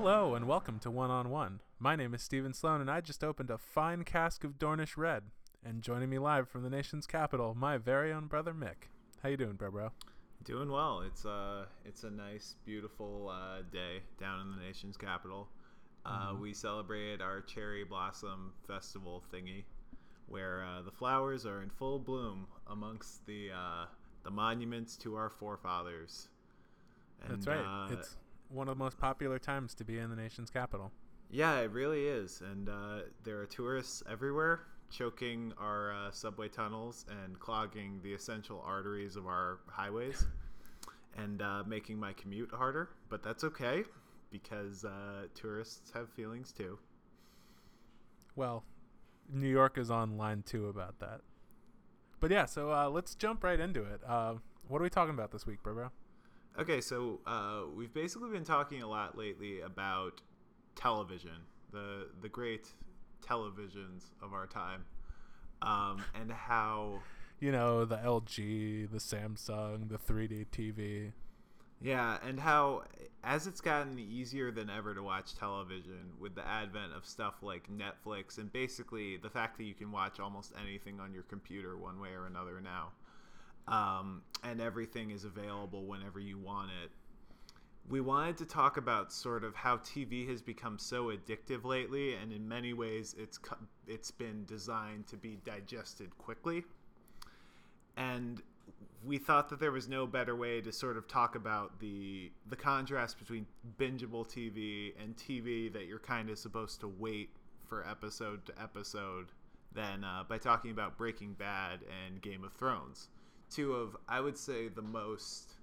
Hello and welcome to One on One. My name is Steven Sloan, and I just opened a fine cask of Dornish Red. And joining me live from the nation's capital, my very own brother Mick. How you doing, bro? Bro? Doing well. It's uh it's a nice, beautiful uh, day down in the nation's capital. Uh, Mm-hmm. We celebrated our cherry blossom festival thingy, where uh, the flowers are in full bloom amongst the uh, the monuments to our forefathers. And, That's right. uh, it's one of the most popular times to be in the nation's capital. Yeah, it really is. And uh, there are tourists everywhere choking our uh, subway tunnels and clogging the essential arteries of our highways and uh, making my commute harder. But that's okay because uh, tourists have feelings too. Well, New York is on line two about that. But yeah, so uh, let's jump right into it. Uh, what are we talking about this week, bro? bro? Okay, so uh, we've basically been talking a lot lately about television, the the great televisions of our time, um, and how You know, the LG, the Samsung, the 3D TV. Yeah, and how as it's gotten easier than ever to watch television with the advent of stuff like Netflix and basically the fact that you can watch almost anything on your computer one way or another now, um, and everything is available whenever you want it. We wanted to talk about sort of how TV has become so addictive lately, and in many ways, it's it's been designed to be digested quickly and we thought that there was no better way to sort of talk about the the contrast between bingeable TV and TV that you're kind of supposed to wait for episode to episode than uh, by talking about Breaking Bad and Game of Thrones, two of I would say the most.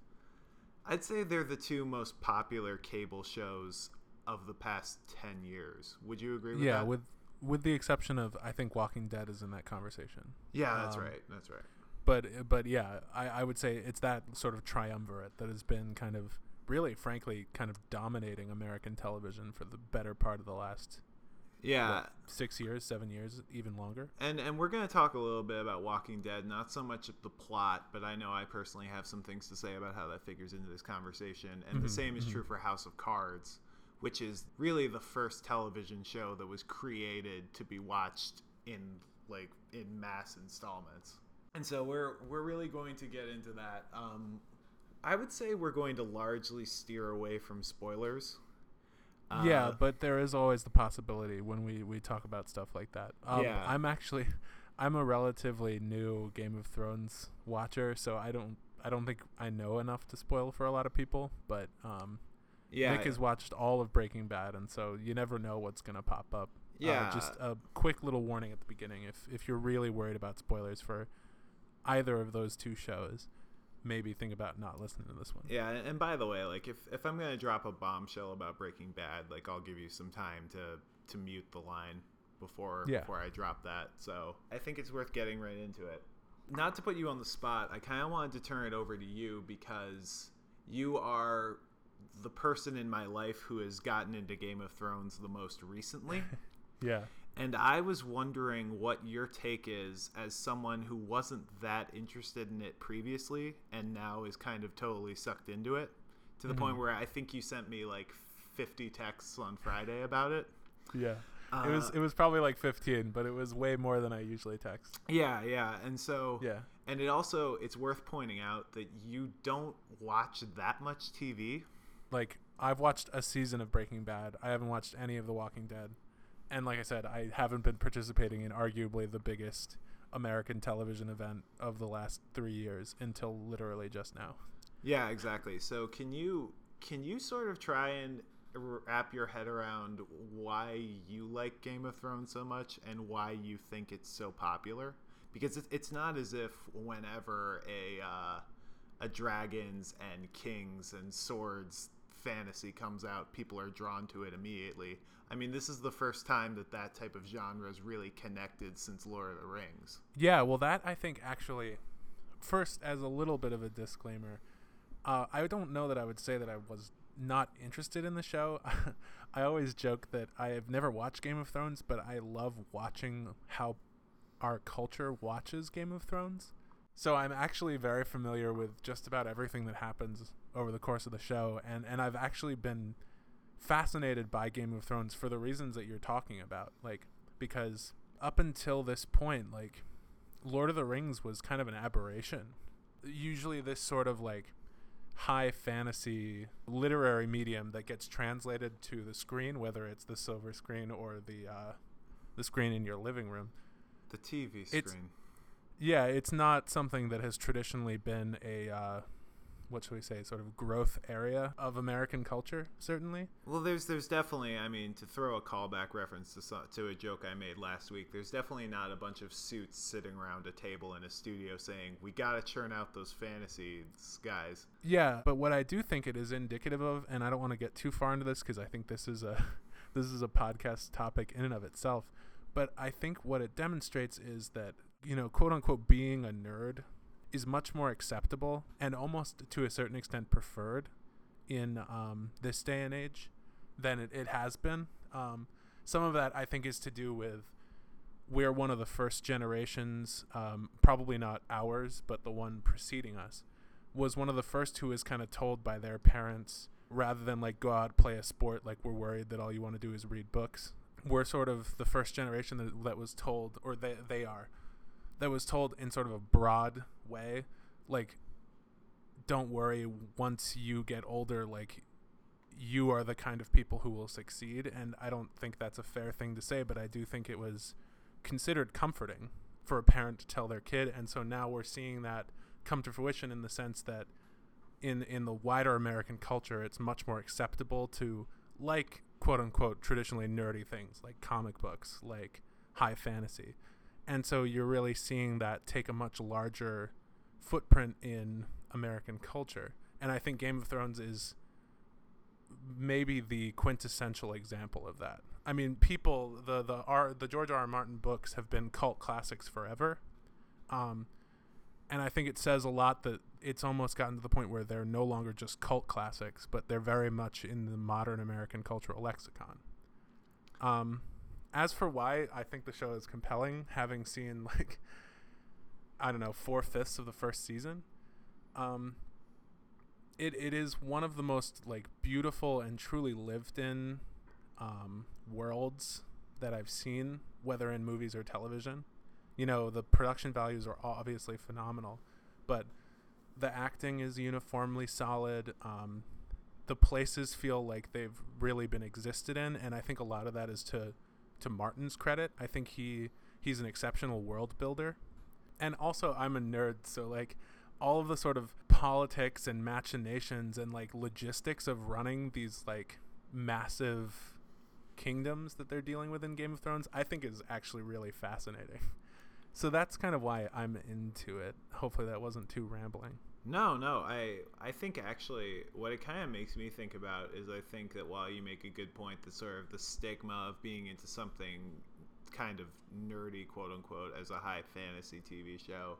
I'd say they're the two most popular cable shows of the past ten years. Would you agree with yeah, that? with with the exception of I think Walking Dead is in that conversation. yeah, that's um, right. That's right. But but yeah, I, I would say it's that sort of triumvirate that has been kind of really, frankly, kind of dominating American television for the better part of the last Yeah, what, six years, seven years, even longer. And and we're gonna talk a little bit about Walking Dead, not so much the plot, but I know I personally have some things to say about how that figures into this conversation. And the same is true for House of Cards, which is really the first television show that was created to be watched in like in mass installments. And so we're we're really going to get into that. Um, I would say we're going to largely steer away from spoilers. Yeah, Uh, but there is always the possibility when we, we talk about stuff like that. Um, Yeah. I'm actually, I'm a relatively new Game of Thrones watcher, so I don't I don't think I know enough to spoil for a lot of people. But um, yeah, Mick has watched all of Breaking Bad, and so you never know what's gonna pop up. Uh, Yeah. just a quick little warning at the beginning: if if you're really worried about spoilers for either of those two shows, maybe think about not listening to this one. Yeah, and by the way, like if, if I'm gonna drop a bombshell about Breaking Bad, like I'll give you some time to to mute the line before Yeah. before I drop that. So I think it's worth getting right into it. Not to put you on the spot, I kind of wanted to turn it over to you because you are the person in my life who has gotten into Game of Thrones the most recently. Yeah. And I was wondering what your take is as someone who wasn't that interested in it previously and now is kind of totally sucked into it to the point where I think you sent me like 50 texts on Friday about it. Yeah. it was Uh, it was probably like 15, but it was way more than I usually text. Yeah, yeah. And so Yeah. and it also it's worth pointing out that you don't watch that much TV. Like I've watched a season of Breaking Bad. I haven't watched any of The Walking Dead. And like I said, I haven't been participating in arguably the biggest American television event of the last 3 years until literally just now. Yeah, exactly. So can you can you sort of try and wrap your head around why you like Game of Thrones so much and why you think it's so popular? Because it's, it's not as if whenever a uh, a dragons and kings and swords fantasy comes out, people are drawn to it immediately. I mean, this is the first time that that type of genre is really connected since Lord of the Rings. Yeah, well, that I think actually, first as a little bit of a disclaimer, uh, I don't know that I would say that I was not interested in the show. I always joke that I have never watched Game of Thrones, but I love watching how our culture watches Game of Thrones. So I'm actually very familiar with just about everything that happens over the course of the show, and and I've actually been fascinated by Game of Thrones for the reasons that you're talking about. Like because up until this point, like Lord of the Rings was kind of an aberration. Usually this sort of like high fantasy literary medium that gets translated to the screen, whether it's the silver screen or the uh, the screen in your living room. The TV screen. It's, yeah, it's not something that has traditionally been a uh, what should we say, sort of growth area of American culture, certainly. Well, there's there's definitely, I mean, to throw a callback reference to to a joke I made last week. There's definitely not a bunch of suits sitting around a table in a studio saying, "We got to churn out those fantasies, guys." Yeah, but what I do think it is indicative of, and I don't want to get too far into this because I think this is a this is a podcast topic in and of itself. But I think what it demonstrates is that you know, quote unquote, being a nerd is much more acceptable and almost to a certain extent preferred in um, this day and age than it, it has been. Um, some of that I think is to do with we're one of the first generations, um, probably not ours, but the one preceding us, was one of the first who was kind of told by their parents rather than like go out play a sport like we're worried that all you want to do is read books. We're sort of the first generation that, that was told, or they they are that was told in sort of a broad way like don't worry once you get older like you are the kind of people who will succeed and i don't think that's a fair thing to say but i do think it was considered comforting for a parent to tell their kid and so now we're seeing that come to fruition in the sense that in in the wider american culture it's much more acceptable to like quote unquote traditionally nerdy things like comic books like high fantasy and so you're really seeing that take a much larger footprint in American culture. And I think Game of Thrones is maybe the quintessential example of that. I mean, people the the R, the George R. R. Martin books have been cult classics forever. Um, and I think it says a lot that it's almost gotten to the point where they're no longer just cult classics, but they're very much in the modern American cultural lexicon. Um, as for why I think the show is compelling, having seen like I don't know four fifths of the first season, um, it it is one of the most like beautiful and truly lived in um, worlds that I've seen, whether in movies or television. You know, the production values are obviously phenomenal, but the acting is uniformly solid. Um, the places feel like they've really been existed in, and I think a lot of that is to to Martin's credit. I think he he's an exceptional world builder. And also I'm a nerd, so like all of the sort of politics and machinations and like logistics of running these like massive kingdoms that they're dealing with in Game of Thrones, I think is actually really fascinating. So that's kind of why I'm into it. Hopefully that wasn't too rambling. No, no. I I think actually what it kind of makes me think about is I think that while you make a good point, the sort of the stigma of being into something kind of nerdy, quote unquote, as a high fantasy TV show.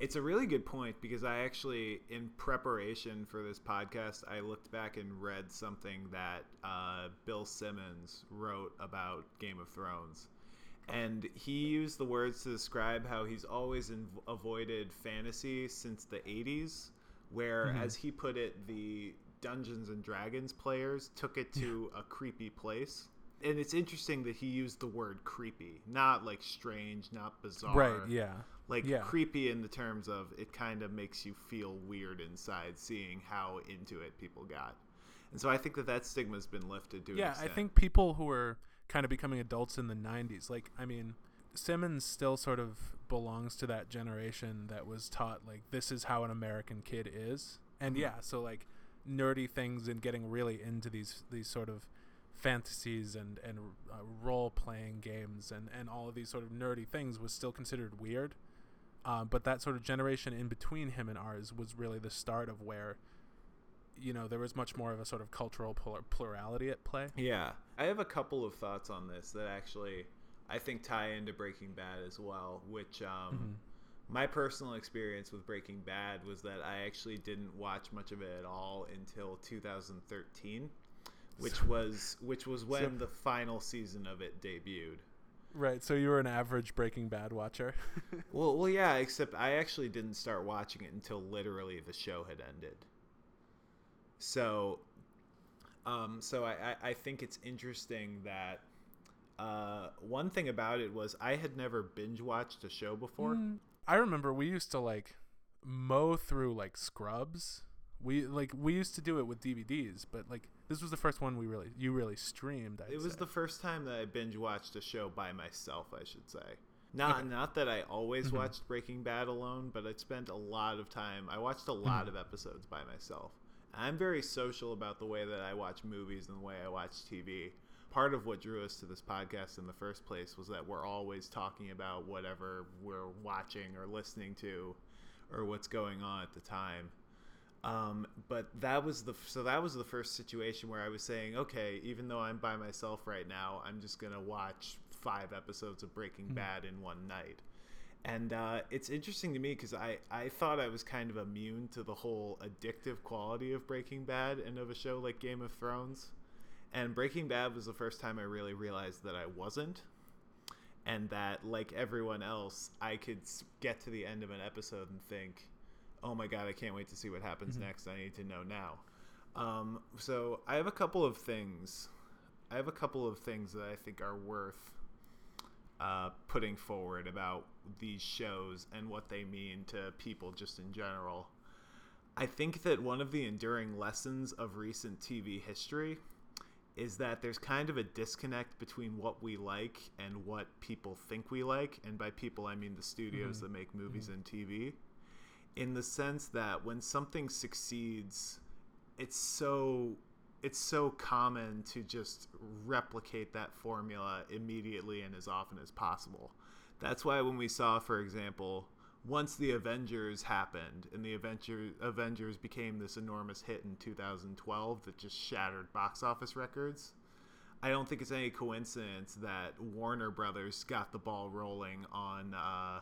It's a really good point because I actually, in preparation for this podcast, I looked back and read something that uh, Bill Simmons wrote about Game of Thrones and he used the words to describe how he's always inv- avoided fantasy since the 80s where mm-hmm. as he put it the dungeons and dragons players took it to a creepy place. And it's interesting that he used the word creepy not like strange not bizarre. Right yeah. Like yeah. creepy in the terms of it kind of makes you feel weird inside seeing how into it people got. And so i think that that stigma's been lifted to a yeah i think people who are kind of becoming adults in the 90s. Like, I mean, Simmons still sort of belongs to that generation that was taught, like, this is how an American kid is. And mm-hmm. yeah, so, like, nerdy things and getting really into these, these sort of fantasies and, and uh, role playing games and, and all of these sort of nerdy things was still considered weird. Uh, but that sort of generation in between him and ours was really the start of where you know there was much more of a sort of cultural plurality at play. Yeah, I have a couple of thoughts on this that actually I think tie into Breaking Bad as well. Which um, mm-hmm. my personal experience with Breaking Bad was that I actually didn't watch much of it at all until 2013, which so, was which was when so, the final season of it debuted. Right, so you were an average Breaking Bad watcher. well, well, yeah. Except I actually didn't start watching it until literally the show had ended. So Um, so I, I, I think it's interesting that uh, one thing about it was I had never binge watched a show before. Mm. I remember we used to like mow through like Scrubs. We like we used to do it with DVDs, but like this was the first one we really you really streamed. I'd it was say. the first time that I binge watched a show by myself, I should say. Not Okay. not that I always Mhm. watched Breaking Bad alone, but I spent a lot of time. I watched a lot of episodes by myself. I'm very social about the way that I watch movies and the way I watch TV. Part of what drew us to this podcast in the first place was that we're always talking about whatever we're watching or listening to or what's going on at the time. Um, but that was the so that was the first situation where I was saying, okay, even though I'm by myself right now, I'm just gonna watch five episodes of Breaking Mhm. Bad in one night. And uh, it's interesting to me because I, I thought I was kind of immune to the whole addictive quality of Breaking Bad and of a show like Game of Thrones. And Breaking Bad was the first time I really realized that I wasn't. And that, like everyone else, I could get to the end of an episode and think, oh my god, I can't wait to see what happens Mhm. next. I need to know now. Um, so I have a couple of things. I have a couple of things that I think are worth uh, putting forward about these shows and what they mean to people just in general. I think that one of the enduring lessons of recent TV history is that there's kind of a disconnect between what we like and what people think we like. And by people, I mean the studios Mhm. that make movies and TV. In the sense that when something succeeds, it's so it's so common to just replicate that formula immediately and as often as possible. That's why when we saw, for example, once the Avengers happened and the Avenger, Avengers became this enormous hit in 2012 that just shattered box office records, I don't think it's any coincidence that Warner Brothers got the ball rolling on uh,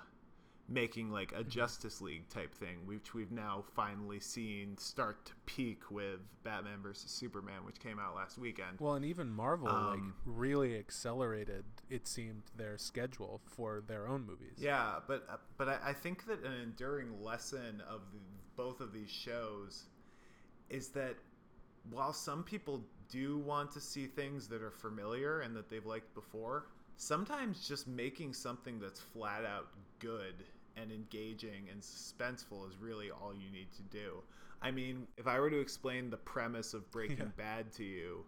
making like a Justice League type thing, which we've now finally seen start to peak with Batman versus Superman, which came out last weekend. Well, and even Marvel like Um, really accelerated. It seemed their schedule for their own movies. Yeah, but uh, but I, I think that an enduring lesson of the, both of these shows is that while some people do want to see things that are familiar and that they've liked before, sometimes just making something that's flat out good and engaging and suspenseful is really all you need to do. I mean, if I were to explain the premise of Breaking Yeah. Bad to you,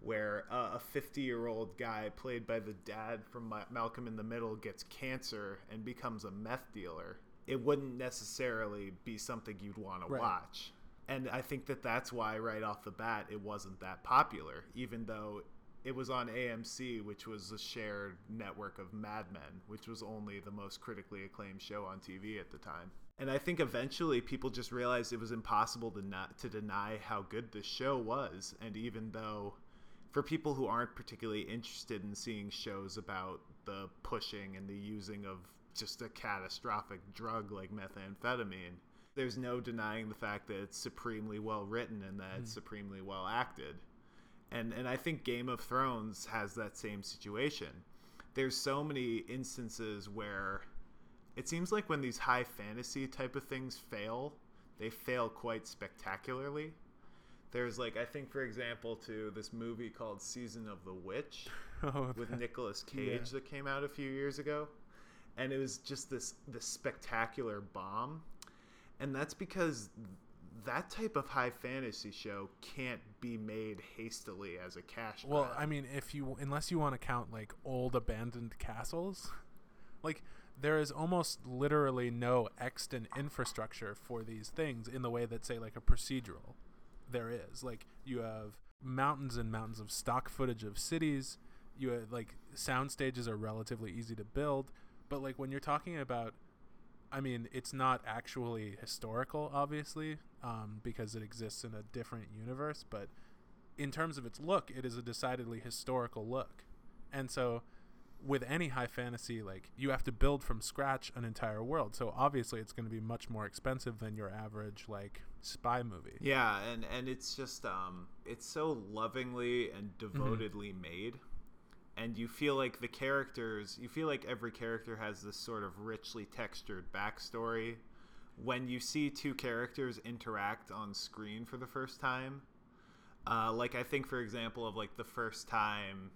where uh, a 50 year old guy played by the dad from Ma- Malcolm in the Middle gets cancer and becomes a meth dealer, it wouldn't necessarily be something you'd want to watch. And I think that that's why, right off the bat, it wasn't that popular, even though it was on AMC, which was a shared network of Mad Men, which was only the most critically acclaimed show on TV at the time. And I think eventually people just realized it was impossible to not to deny how good this show was. And even though, for people who aren't particularly interested in seeing shows about the pushing and the using of just a catastrophic drug like methamphetamine, there's no denying the fact that it's supremely well written and that it's Mm. supremely well acted and and I think Game of Thrones has that same situation. There's so many instances where it seems like when these high fantasy type of things fail, they fail quite spectacularly. There's like I think for example to this movie called Season of the Witch Oh, with Nicolas Cage that came out a few years ago, and it was just this this spectacular bomb, and that's because that type of high fantasy show can't be made hastily as a cash Well, grab. I mean, if you unless you want to count like old abandoned castles, like there is almost literally no extant infrastructure for these things in the way that say like a procedural there is. Like you have mountains and mountains of stock footage of cities. You have, like sound stages are relatively easy to build, but like when you're talking about I mean, it's not actually historical, obviously, um, because it exists in a different universe. But in terms of its look, it is a decidedly historical look. And so, with any high fantasy, like you have to build from scratch an entire world. So obviously, it's going to be much more expensive than your average like spy movie. Yeah, and and it's just um it's so lovingly and Mm-hmm. devotedly made. And you feel like the characters, you feel like every character has this sort of richly textured backstory. When you see two characters interact on screen for the first time, Uh, like I think, for example, of like the first time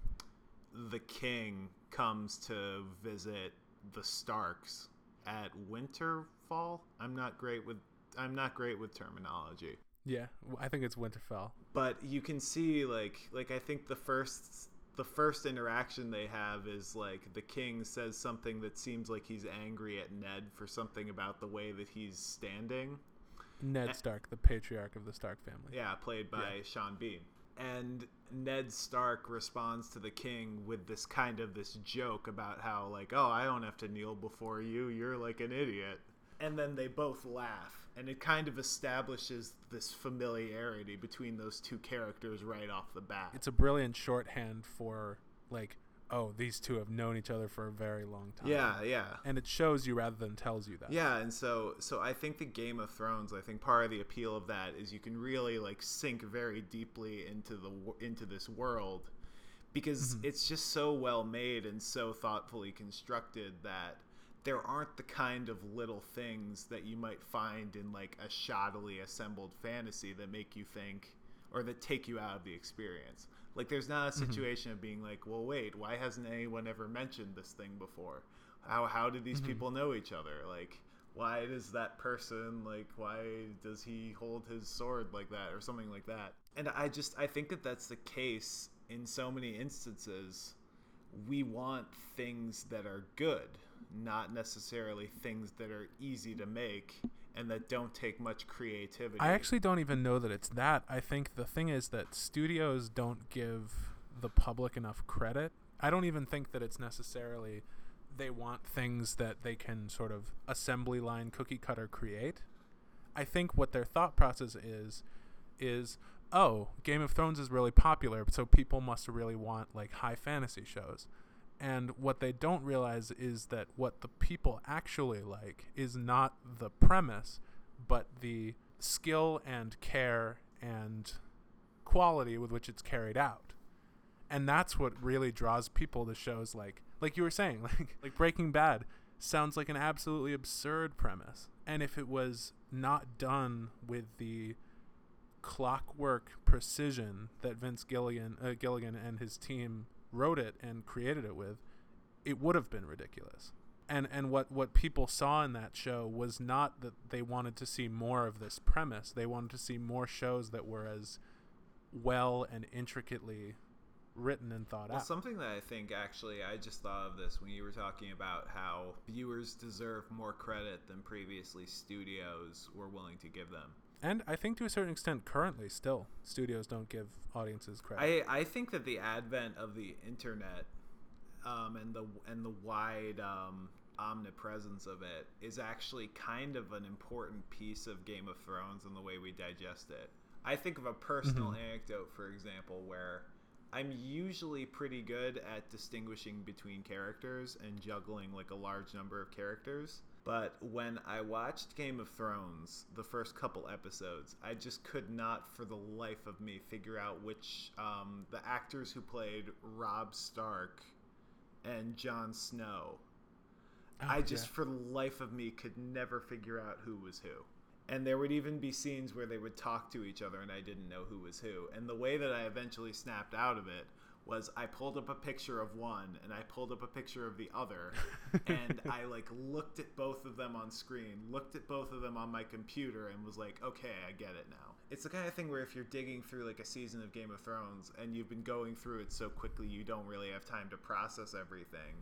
the king comes to visit the Starks at Winterfell. I'm not great with I'm not great with terminology. Yeah, I think it's Winterfell. But you can see like like I think the first the first interaction they have is like the king says something that seems like he's angry at Ned for something about the way that he's standing. Ned Stark, the patriarch of the Stark family. Yeah, played by Yeah. Sean Bean. And Ned Stark responds to the king with this kind of this joke about how like, "Oh, I don't have to kneel before you. You're like an idiot." And then they both laugh, and it kind of establishes this familiarity between those two characters right off the bat. It's a brilliant shorthand for like, oh, these two have known each other for a very long time. yeah, yeah. And it shows you rather than tells you that. Yeah, and so so I think the Game of Thrones, I think part of the appeal of that is you can really like sink very deeply into the into this world because mm-hmm. it's just so well made and so thoughtfully constructed that there aren't the kind of little things that you might find in like a shoddily assembled fantasy that make you think or that take you out of the experience. Like there's not a mm-hmm. situation of being like, "Well, wait, why hasn't anyone ever mentioned this thing before? How how did these mm-hmm. people know each other? Like why does that person like why does he hold his sword like that or something like that?" And I just I think that that's the case in so many instances. We want things that are good, not necessarily things that are easy to make and that don't take much creativity. I actually don't even know that it's that. I think the thing is that studios don't give the public enough credit. I don't even think that it's necessarily they want things that they can sort of assembly line cookie cutter create. I think what their thought process is is oh, Game of Thrones is really popular, so people must really want like high fantasy shows. And what they don't realize is that what the people actually like is not the premise, but the skill and care and quality with which it's carried out. And that's what really draws people to shows like like you were saying, like like Breaking Bad sounds like an absolutely absurd premise. And if it was not done with the clockwork precision that Vince Gilligan uh, Gilligan and his team wrote it and created it with, it would have been ridiculous. And and what what people saw in that show was not that they wanted to see more of this premise. They wanted to see more shows that were as well and intricately written and thought Well, out. something that I think actually I just thought of this when you were talking about how viewers deserve more credit than previously studios were willing to give them. And I think to a certain extent currently still studios don't give audiences credit. I, I think that the advent of the internet um, and the and the wide um, omnipresence of it is actually kind of an important piece of Game of Thrones and the way we digest it. I think of a personal anecdote, for example, where I'm usually pretty good at distinguishing between characters and juggling like a large number of characters. But when I watched Game of Thrones, the first couple episodes, I just could not for the life of me figure out which um, the actors who played Robb Stark and Jon Snow. Oh, I just, yeah. for the life of me, could never figure out who was who. And there would even be scenes where they would talk to each other and I didn't know who was who. And the way that I eventually snapped out of it was I pulled up a picture of one and I pulled up a picture of the other and I like looked at both of them on screen, looked at both of them on my computer and was like, "Okay, I get it now." It's the kind of thing where if you're digging through like a season of Game of Thrones and you've been going through it so quickly you don't really have time to process everything,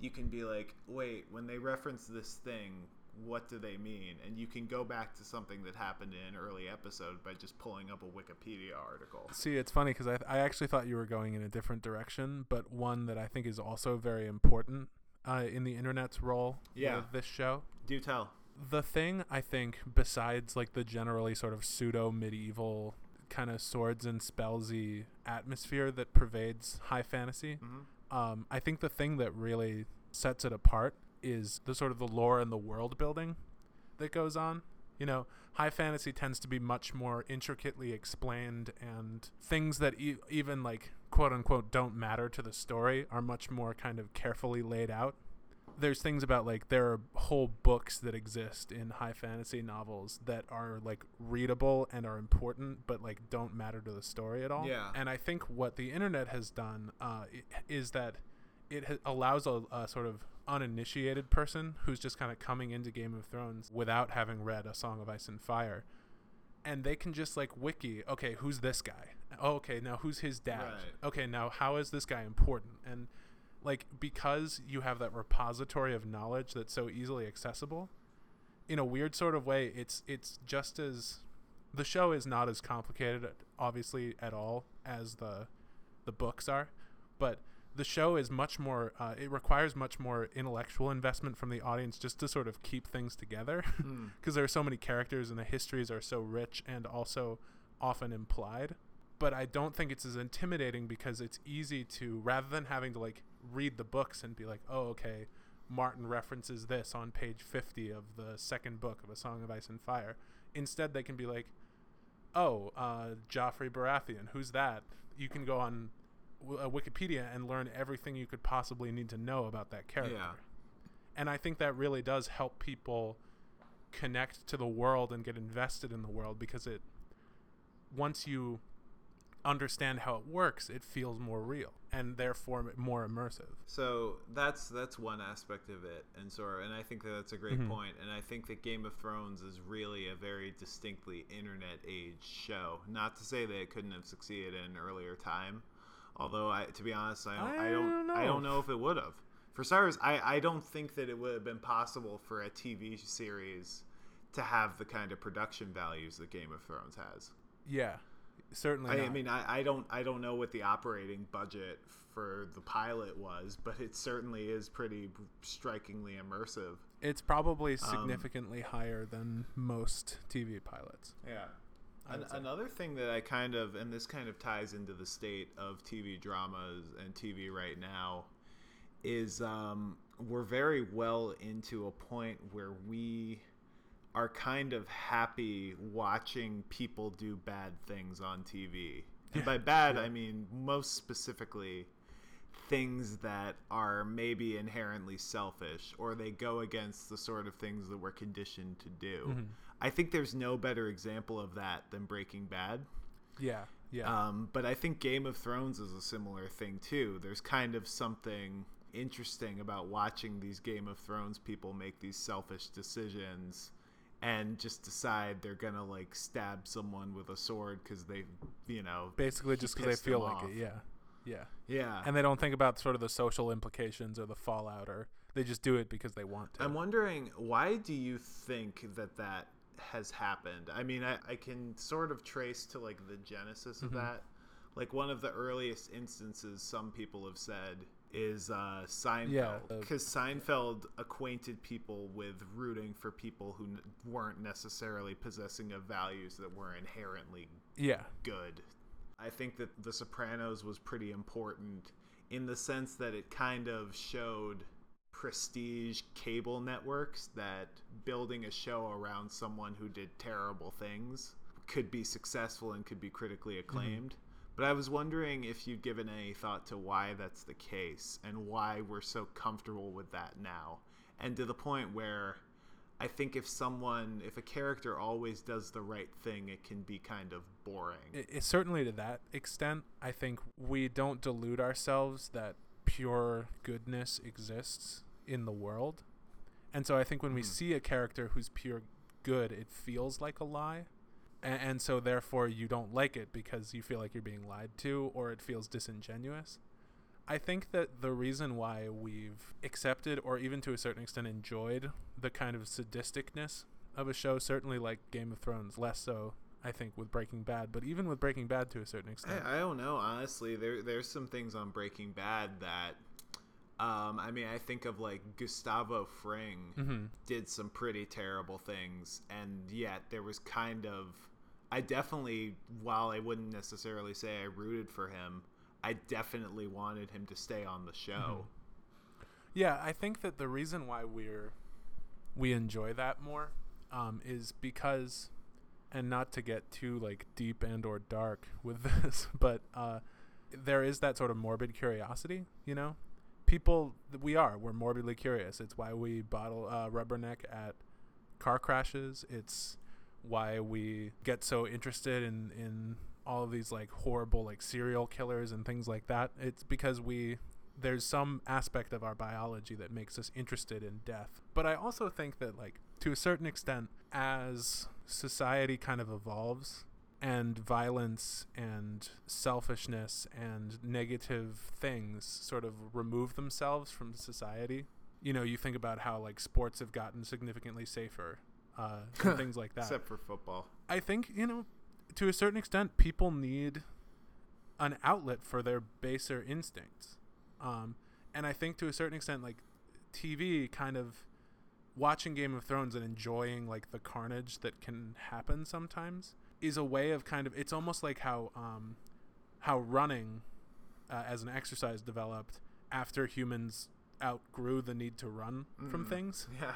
you can be like, "Wait, when they reference this thing, what do they mean?" And you can go back to something that happened in an early episode by just pulling up a Wikipedia article. See, it's funny because I, I actually thought you were going in a different direction, but one that I think is also very important uh, in the internet's role Yeah. this show. Do tell. The thing I think, besides like the generally sort of pseudo medieval kind of swords and spellsy atmosphere that pervades high fantasy, Mhm. um, I think the thing that really sets it apart is the sort of the lore and the world building that goes on. You know, high fantasy tends to be much more intricately explained, and things that e- even like quote unquote don't matter to the story are much more kind of carefully laid out. there's things about like there are whole books that exist in high fantasy novels that are like readable and are important but like don't matter to the story at all Yeah. and i think what the internet has done uh, is that it ha- allows a, a sort of uninitiated person who's just kind of coming into game of thrones without having read a song of ice and fire. And they can just like wiki okay who's this guy? Oh, okay now who's his dad? Right. okay now how is this guy important? And like because you have that repository of knowledge that's so easily accessible in a weird sort of way it's it's just as the show is not as complicated obviously at all as the the books are. But the show is much more uh, it requires much more intellectual investment from the audience just to sort of keep things together. Hmm. because there are so many characters and the histories are so rich and also often implied. But i don't think it's as intimidating because it's easy to rather than having to like read the books and be like oh okay martin references this on page 50 of the second book of a song of ice and fire instead they can be like oh uh, joffrey baratheon who's that? You can go on uh, wikipedia and learn everything you could possibly need to know about that character Yeah. and i think that really does help people connect to the world and get invested in the world because it once you understand how it works it feels more real and therefore more immersive So that's that's one aspect of it, and so and I think that that's a great Mhm. point. And I think that Game of Thrones is really a very distinctly internet age show. Not to say that it couldn't have succeeded in an earlier time, although I, to be honest, I don't, I, I don't, don't I know. don't know if it would have. For starters, I, I don't think that it would have been possible for a TV series to have the kind of production values that Game of Thrones has. yeah certainly I, I mean, I, I don't I don't know what the operating budget for the pilot was, but it certainly is pretty strikingly immersive. it's probably um, significantly higher than most tv pilots Yeah. An- another thing that I kind of, and this kind of ties into the state of TV dramas and TV right now, is um, we're very well into a point where we are kind of happy watching people do bad things on TV. And by bad, I mean most specifically things that are maybe inherently selfish or they go against the sort of things that we're conditioned to do. Mhm. I think there's no better example of that than Breaking Bad. yeah yeah Um, but I think Game of Thrones is a similar thing too. There's kind of something interesting about watching these Game of Thrones people make these selfish decisions and just decide they're gonna like stab someone with a sword because they, you know, basically just because they feel like off. it yeah yeah yeah. and they don't think about sort of the social implications or the fallout or they just do it because they want to I'm wondering why do you think that that has happened? I mean, I, I can sort of trace to like the genesis of Mhm. that. Like one of the earliest instances some people have said is uh, Seinfeld, because Seinfeld acquainted people with rooting for people who n- weren't necessarily possessing of values that were inherently yeah good. I think that The Sopranos was pretty important in the sense that it kind of showed prestige cable networks that building a show around someone who did terrible things could be successful and could be critically mm-hmm. acclaimed. But I was wondering if you'd given any thought to why that's the case and why we're so comfortable with that now. And to the point where I think if someone, if a character always does the right thing, it can be kind of boring. it, it certainly to that extent i think we don't delude ourselves that pure goodness exists in the world and so i think when we Mhm. see a character who's pure good it feels like a lie and, and so therefore you don't like it because you feel like you're being lied to or it feels disingenuous I think that the reason why we've accepted or even to a certain extent enjoyed the kind of sadisticness of a show, certainly like Game of Thrones, less so I think with Breaking Bad, but even with Breaking Bad to a certain extent. I, I don't know, honestly. There, there's some things on Breaking Bad that, um, I mean, I think of like Gustavo Fring mm-hmm. did some pretty terrible things, and yet there was kind of, I definitely, while I wouldn't necessarily say I rooted for him, I definitely wanted him to stay on the show. Yeah, I think that the reason why we're we enjoy that more um, is because, and not to get too like deep and or dark with this, but uh, there is that sort of morbid curiosity. You know, people we are we're morbidly curious. It's why we bottle uh, rubberneck at car crashes. It's why we get so interested in in all of these like horrible like serial killers and things like that. It's because we there's some aspect of our biology that makes us interested in death. But I also think that like to a certain extent as society kind of evolves and violence and selfishness and negative things sort of remove themselves from society. You know, you think about how like sports have gotten significantly safer, uh, and things like that. Except for football. I think you know, to a certain extent, people need an outlet for their baser instincts, um, and I think to a certain extent, like TV, kind of watching Game of Thrones and enjoying like the carnage that can happen sometimes is a way of kind of it's almost like how um, how running uh, as an exercise developed after humans outgrew the need to run from Mm. things Yeah.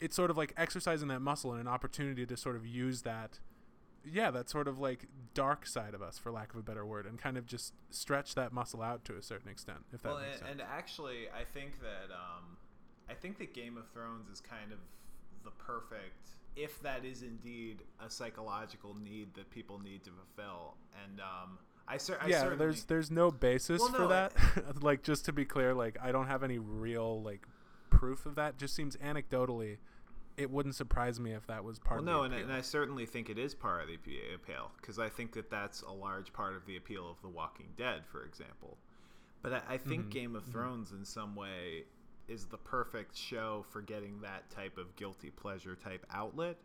it's sort of like exercising that muscle and an opportunity to sort of use that yeah that sort of like dark side of us for lack of a better word and kind of just stretch that muscle out to a certain extent if that well, makes and, sense and actually, I think that um, I think that Game of Thrones is kind of the perfect, if that is indeed a psychological need that people need to fulfill. And um, I, cer- I yeah certainly, there's there's no basis Well, for no, that like just to be clear like i don't have any real like proof of that just seems anecdotally it wouldn't surprise me if that was part well, of no, the and, appeal. and I certainly think it is part of the appeal because I think that that's a large part of the appeal of The Walking Dead, for example. But I, I think Mhm, Game of mhm. Thrones, in some way, is the perfect show for getting that type of guilty pleasure type outlet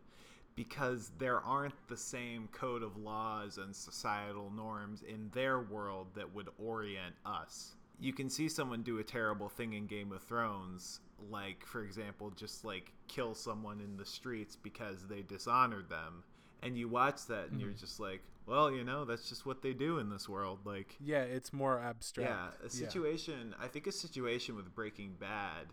because there aren't the same code of laws and societal norms in their world that would orient us. You can see someone do a terrible thing in Game of Thrones, like, for example, just like kill someone in the streets because they dishonored them. And you watch that and you're Mhm. just like, well, you know, that's just what they do in this world. Like, yeah it's more abstract yeah, a situation. I think a situation with Breaking Bad,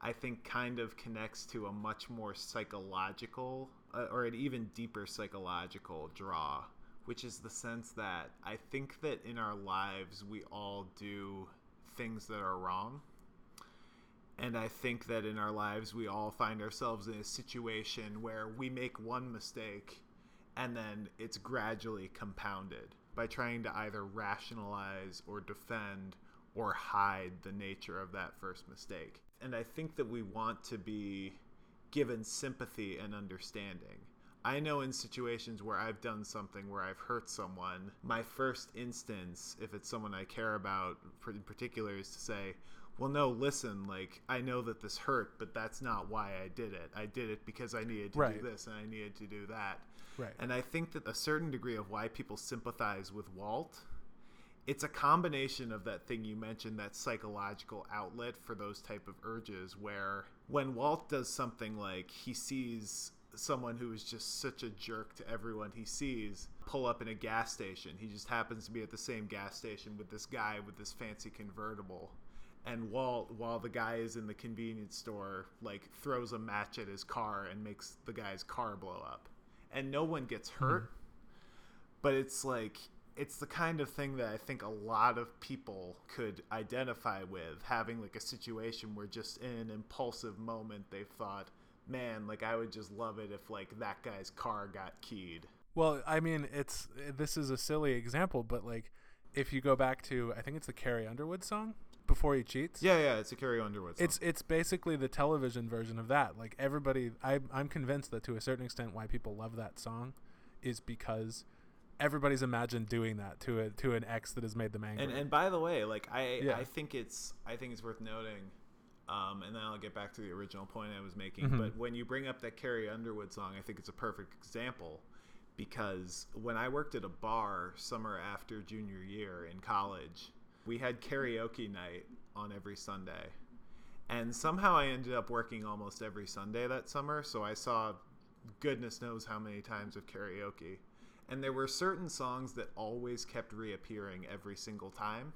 I think kind of connects to a much more psychological, uh, or an even deeper psychological draw, which is the sense that I think that in our lives we all do things that are wrong. And I think that in our lives we all find ourselves in a situation where we make one mistake and then it's gradually compounded by trying to either rationalize or defend or hide the nature of that first mistake. And I think that we want to be given sympathy and understanding. I know in situations where I've done something where I've hurt someone, my first instance, if it's someone I care about in particular, is to say, well, no, listen, like, I know that this hurt, but that's not why I did it. I did it because I needed to Right. do this and I needed to do that. Right And I think that a certain degree of why people sympathize with Walt, it's a combination of that thing you mentioned, that psychological outlet for those type of urges where when Walt does something like he sees someone who is just such a jerk to everyone he sees pull up in a gas station. He just happens to be at the same gas station with this guy with this fancy convertible. And Walt, while the guy is in the convenience store, like throws a match at his car and makes the guy's car blow up. And no one gets hmm. hurt. But it's like it's the kind of thing that I think a lot of people could identify with having like a situation where just in an impulsive moment they've thought, man, like I would just love it if like that guy's car got keyed. Well, I mean, it's this is a silly example, but like if you go back to I think it's the Carrie Underwood song before he cheats. Yeah, yeah, it's a Carrie Underwood song. It's it's basically the television version of that. Like everybody, I I'm convinced that to a certain extent, why people love that song, is because everybody's imagined doing that to a to an ex that has made them angry. and and by the way, like I Yeah. I think it's I think it's worth noting. Um, and then I'll get back to the original point I was making. Mhm. But when you bring up that Carrie Underwood song, I think it's a perfect example because when I worked at a bar summer after junior year in college, we had karaoke night on every Sunday. And somehow I ended up working almost every Sunday that summer, so I saw goodness knows how many times of karaoke. And there were certain songs that always kept reappearing every single time.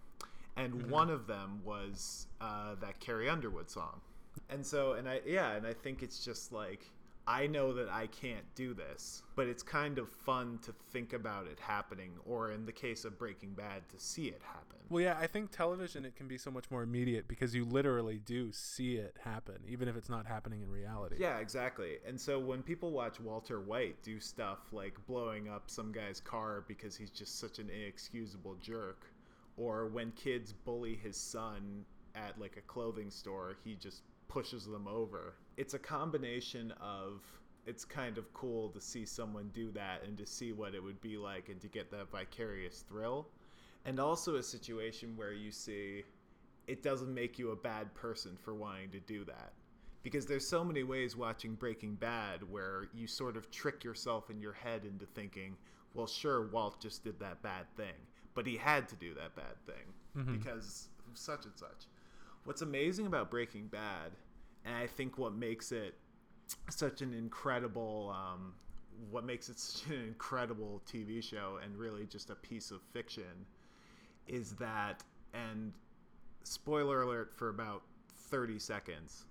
And Mhm. one of them was uh, that Carrie Underwood song. And so, and I, yeah, and I think it's just like I know that I can't do this, but it's kind of fun to think about it happening, or in the case of Breaking Bad, to see it happen. Well, yeah, I think television it can be so much more immediate because you literally do see it happen, even if it's not happening in reality. Yeah, exactly. And so when people watch Walter White do stuff like blowing up some guy's car because he's just such an inexcusable jerk, or when kids bully his son at like a clothing store, he just pushes them over. It's a combination of it's kind of cool to see someone do that and to see what it would be like and to get that vicarious thrill. And also a situation where you see it doesn't make you a bad person for wanting to do that. Because there's so many ways watching Breaking Bad where you sort of trick yourself in your head into thinking, well, sure, Walt just did that bad thing, but he had to do that bad thing mm-hmm. because of such and such what's amazing about Breaking Bad, and I think what makes it such an incredible, um, what makes it such an incredible TV show and really just a piece of fiction, is that, and spoiler alert for about 30 seconds,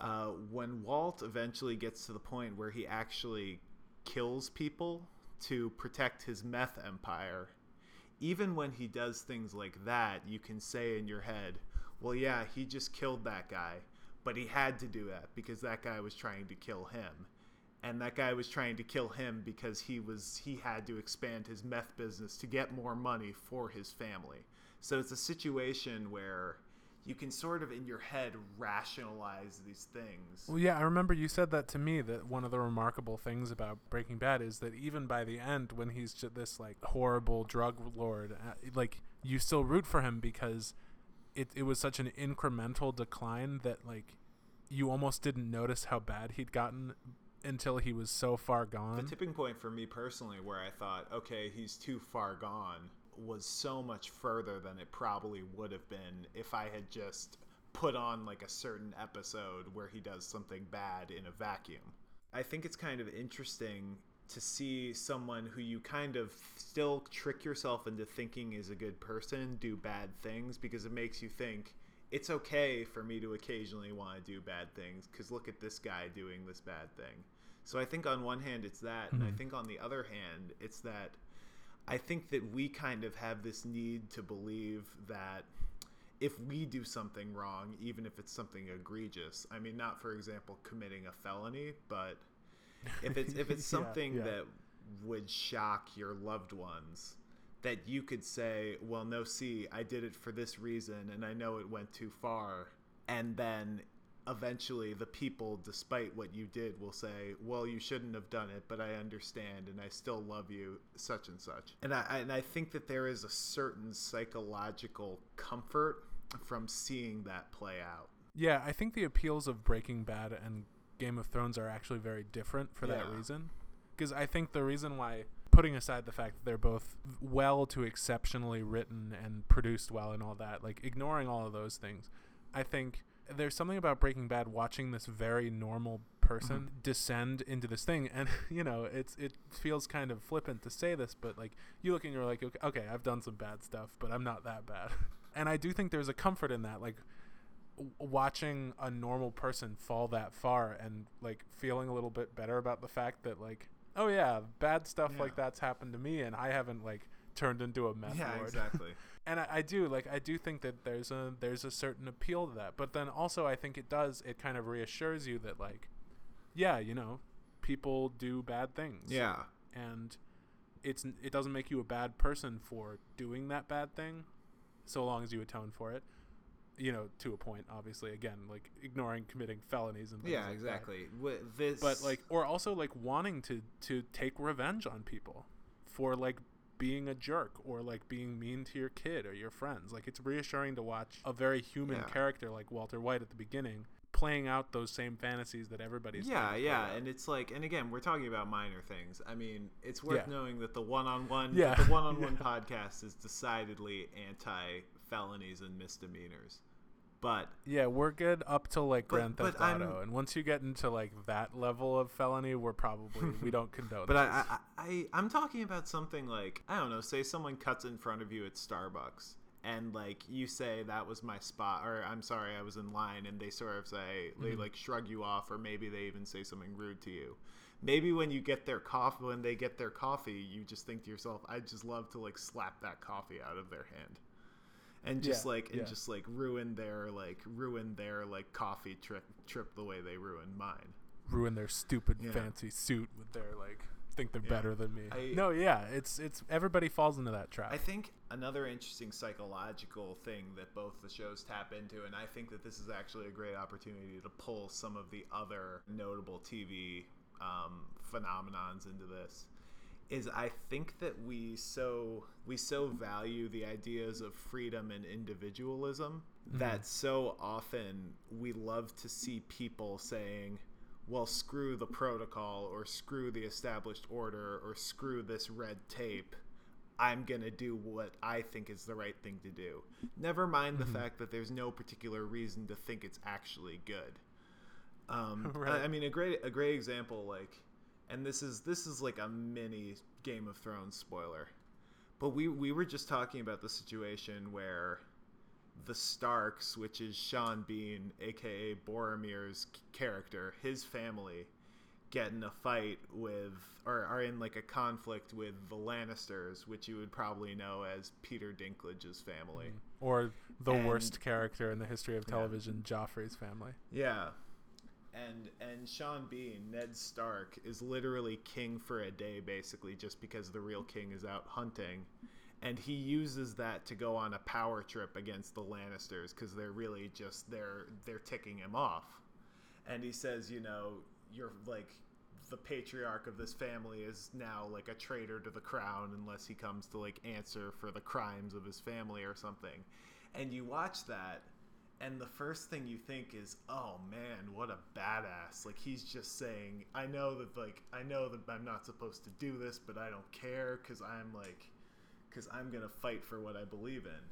uh, when Walt eventually gets to the point where he actually kills people to protect his meth empire, even when he does things like that, you can say in your head, well, yeah, he just killed that guy, but he had to do that because that guy was trying to kill him. And that guy was trying to kill him because he was he had to expand his meth business to get more money for his family. So it's a situation where you can sort of in your head rationalize these things. Well, yeah, I remember you said that to me that one of the remarkable things about Breaking Bad is that even by the end, when he's just this like horrible drug lord, uh, like you still root for him because it, it was such an incremental decline that like you almost didn't notice how bad he'd gotten until he was so far gone. The tipping point for me personally, where I thought, okay, he's too far gone, was so much further than it probably would have been if I had just put on like a certain episode where he does something bad in a vacuum. I think it's kind of interesting to see someone who you kind of still trick yourself into thinking is a good person do bad things because it makes you think it's okay for me to occasionally want to do bad things because look at this guy doing this bad thing. So I think on one hand it's that, mm-hmm. and I mm-hmm. think on the other hand it's that I think that we kind of have this need to believe that if we do something wrong, even if it's something egregious, I mean, not for example committing a felony, but if it's if it's something yeah, yeah. that would shock your loved ones that you could say well no see i did it for this reason and i know it went too far and then eventually the people despite what you did will say well you shouldn't have done it but i understand and i still love you such and such and i and i think that there is a certain psychological comfort from seeing that play out yeah i think the appeals of breaking bad and Game of Thrones are actually very different for yeah. that reason. Because I think the reason why, putting aside the fact that they're both well to exceptionally written and produced well and all that, like ignoring all of those things, I think there's something about Breaking Bad watching this very normal person mm-hmm. descend into this thing and you know it's it feels kind of flippant to say this but like you look and you're like okay, okay I've done some bad stuff but I'm not that bad and I do think there's a comfort in that like watching a normal person fall that far and like feeling a little bit better about the fact that like oh yeah bad stuff yeah. like that's happened to me and i haven't like turned into a meth yeah lord. exactly and I, I, do like i do think that there's a there's a certain appeal to that but then also i think it does it kind of reassures you that like yeah you know people do bad things yeah and it's it doesn't make you a bad person for doing that bad thing so long as you atone for it you know, to a point, obviously. Again, like ignoring committing felonies and yeah, like exactly. this, but like, or also like wanting to to take revenge on people for like being a jerk or like being mean to your kid or your friends. Like, it's reassuring to watch a very human yeah. character like Walter White at the beginning playing out those same fantasies that everybody's yeah yeah and it's like and again we're talking about minor things i mean it's worth yeah. knowing that the one-on-one yeah. the one-on-one yeah. podcast is decidedly anti felonies and misdemeanors but yeah, we're good up to like but, Grand Theft Auto, and once you get into like that level of felony, we're probably we don't condone. That. But I, I, I, I'm talking about something like I don't know. Say someone cuts in front of you at Starbucks, and like you say that was my spot or i'm sorry i was in line and they sort of say they Mhm. like shrug you off or maybe they even say something rude to you maybe when you get their coffee when they get their coffee you just think to yourself i'd just love to like slap that coffee out of their hand and just Yeah, like and yeah. just like ruin their like ruin their like coffee trip trip the way they ruined mine ruin their stupid Yeah. fancy suit with their like think they're better than me. I- no, yeah, it's it's everybody falls into that trap. I think another interesting psychological thing that both the shows tap into, and I think that this is actually a great opportunity to pull some of the other notable TV um, phenomenons into this, is I think that we so we so value the ideas of freedom and individualism that so often we love to see people saying well, screw the protocol or screw the established order or screw this red tape. I'm going to do what I think is the right thing to do. Never mind the fact that there's no particular reason to think it's actually good. Um, I- I mean, a great a great example, like, and this is this is like a mini Game of Thrones spoiler, but we we were just talking about the situation where the Starks, which is Sean Bean, aka Boromir's character, his family get in a fight with, or are in like a conflict with the Lannisters, which you would probably know as Peter Dinklage's family. or the And- worst character in the history of television, Joffrey's family. Yeah. And and Sean Bean, Ned Stark, is literally king for a day basically just because the real king is out hunting. And he uses that to go on a power trip against the Lannisters because they're really just they're they're ticking him off. And he says, you know, you're like the patriarch of this family is now like a traitor to the crown unless he comes to like answer for the crimes of his family or something. And you watch that and the first thing you think is, "Oh man, what a badass!" Like he's just saying, "I know that like I know that I'm not supposed to do this, but I don't care because I'm like, because I'm gonna fight for what I believe in."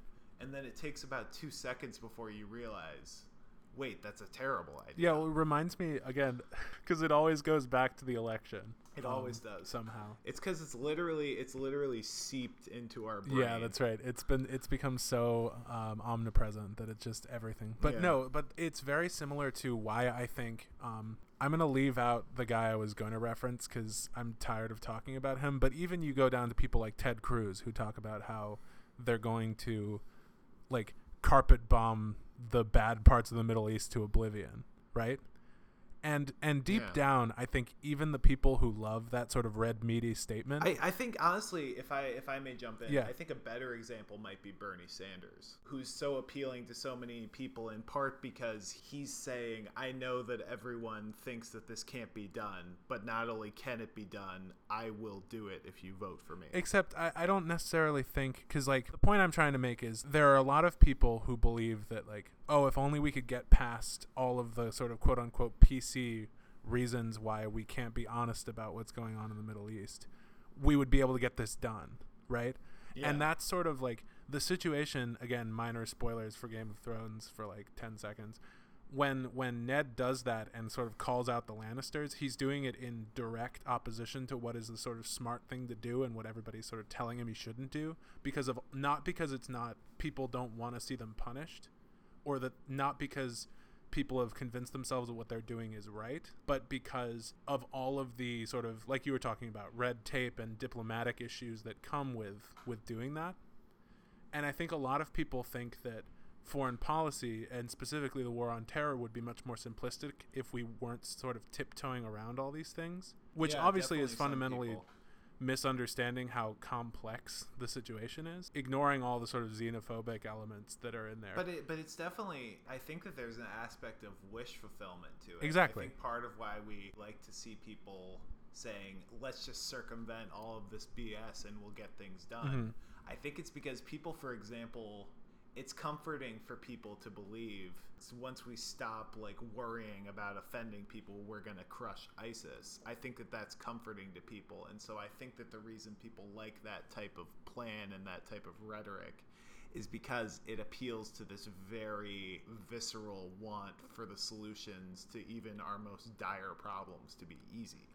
And then it takes about two seconds before you realize, wait, that's a terrible idea. Yeah, well, it reminds me again because it always goes back to the election. It always does. somehow. It's because it's literally it's literally seeped into our brain. Yeah, that's right. It's been it's become so um, omnipresent that it's just everything. But Yeah. no, but it's very similar to why I think um, I'm gonna leave out the guy I was going to reference because I'm tired of talking about him. But even you go down to people like Ted Cruz who talk about how they're going to like carpet bomb the bad parts of the Middle East to oblivion, right? And and deep Yeah. down, I think even the people who love that sort of red meaty statement, I, I think honestly, if I if I may jump in, Yeah. I think a better example might be Bernie Sanders, who's so appealing to so many people in part because he's saying, "I know that everyone thinks that this can't be done, but not only can it be done, I will do it if you vote for me." Except I, I don't necessarily think because like the point I'm trying to make is there are a lot of people who believe that like oh if only we could get past all of the sort of quote unquote PC reasons why we can't be honest about what's going on in the Middle East, we would be able to get this done, right? Yeah. And that's sort of like the situation again minor spoilers for Game of Thrones for like 10 seconds when when Ned does that and sort of calls out the Lannisters, he's doing it in direct opposition to what is the sort of smart thing to do and what everybody's sort of telling him he shouldn't do because of not because it's not people don't want to see them punished or that not because people have convinced themselves that what they're doing is right, but because of all of the sort of like you were talking about red tape and diplomatic issues that come with with doing that. And I think a lot of people think that foreign policy and specifically the war on terror would be much more simplistic if we weren't sort of tiptoeing around all these things, which Yeah, obviously is fundamentally. Misunderstanding how complex the situation is, ignoring all the sort of xenophobic elements that are in there. But it, but it's definitely I think that there's an aspect of wish fulfillment to it. Exactly. I think part of why we like to see people saying let's just circumvent all of this BS and we'll get things done. Mhm. I think it's because people, for example, it's comforting for people to believe once we stop like worrying about offending people, we're gonna crush ISIS. I think that that's comforting to people, and so I think that the reason people like that type of plan and that type of rhetoric is because it appeals to this very visceral want for the solutions to even our most dire problems to be easy.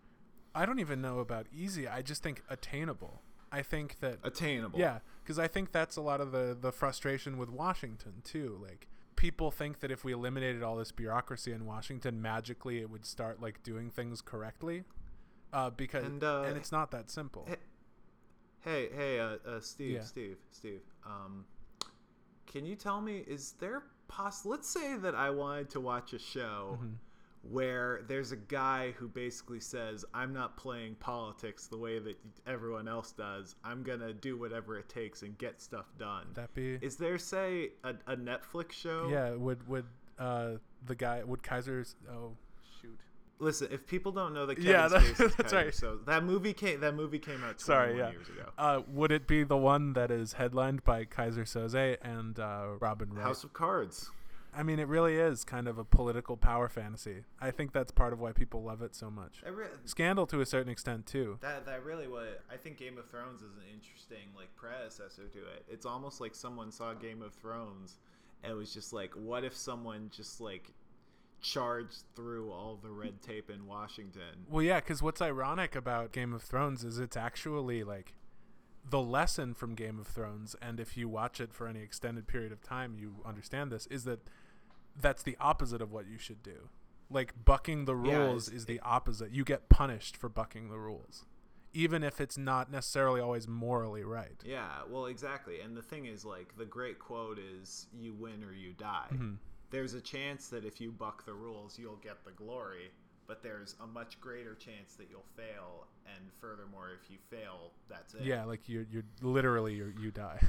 I don't even know about easy. I just think attainable. I think that attainable. yeah, because I think that's a lot of the the frustration with Washington too. Like people think that if we eliminated all this bureaucracy in Washington, magically it would start like doing things correctly. Uh, because And, uh, and it's not that simple. Hey, hey, hey, uh, uh, Steve, Yeah. Steve, Steve. Um, can you tell me is there poss? Let's say that I wanted to watch a show Mhm. Where there's a guy who basically says, "I'm not playing politics the way that everyone else does. I'm gonna do whatever it takes and get stuff done." That be Is there, say, a, a Netflix show? yeah? Would would uh the guy would Keyser's oh shoot Listen, if people don't know that Kevin Yeah, that- Spacey's that's Keyser, right. so that movie came that movie came out 21 Sorry, yeah. years ago. uh would it be the one that is headlined by Keyser Soze and uh, Robin Wright? House of Cards. I mean, it really is kind of a political power fantasy. I think that's part of why people love it so much. Re- Scandal to a certain extent too. That that really what I think Game of Thrones is an interesting like predecessor to it. It's almost like someone saw Game of Thrones and was just like, what if someone just like charged through all the red tape in Washington? Well, yeah, because what's ironic about Game of Thrones is it's actually like the lesson from Game of Thrones, and if you watch it for any extended period of time, you understand this, is that that's the opposite of what you should do. Like, bucking the rules it's- is the opposite. You get punished for bucking the rules, even if it's not necessarily always morally right. Yeah, well, exactly. And the thing is, like, the great quote is, "You win or you die." Mhm. There's a chance that if you buck the rules, you'll get the glory, but there's a much greater chance that you'll fail. And furthermore, if you fail, that's it. Yeah, like you're, you're literally you're, you die.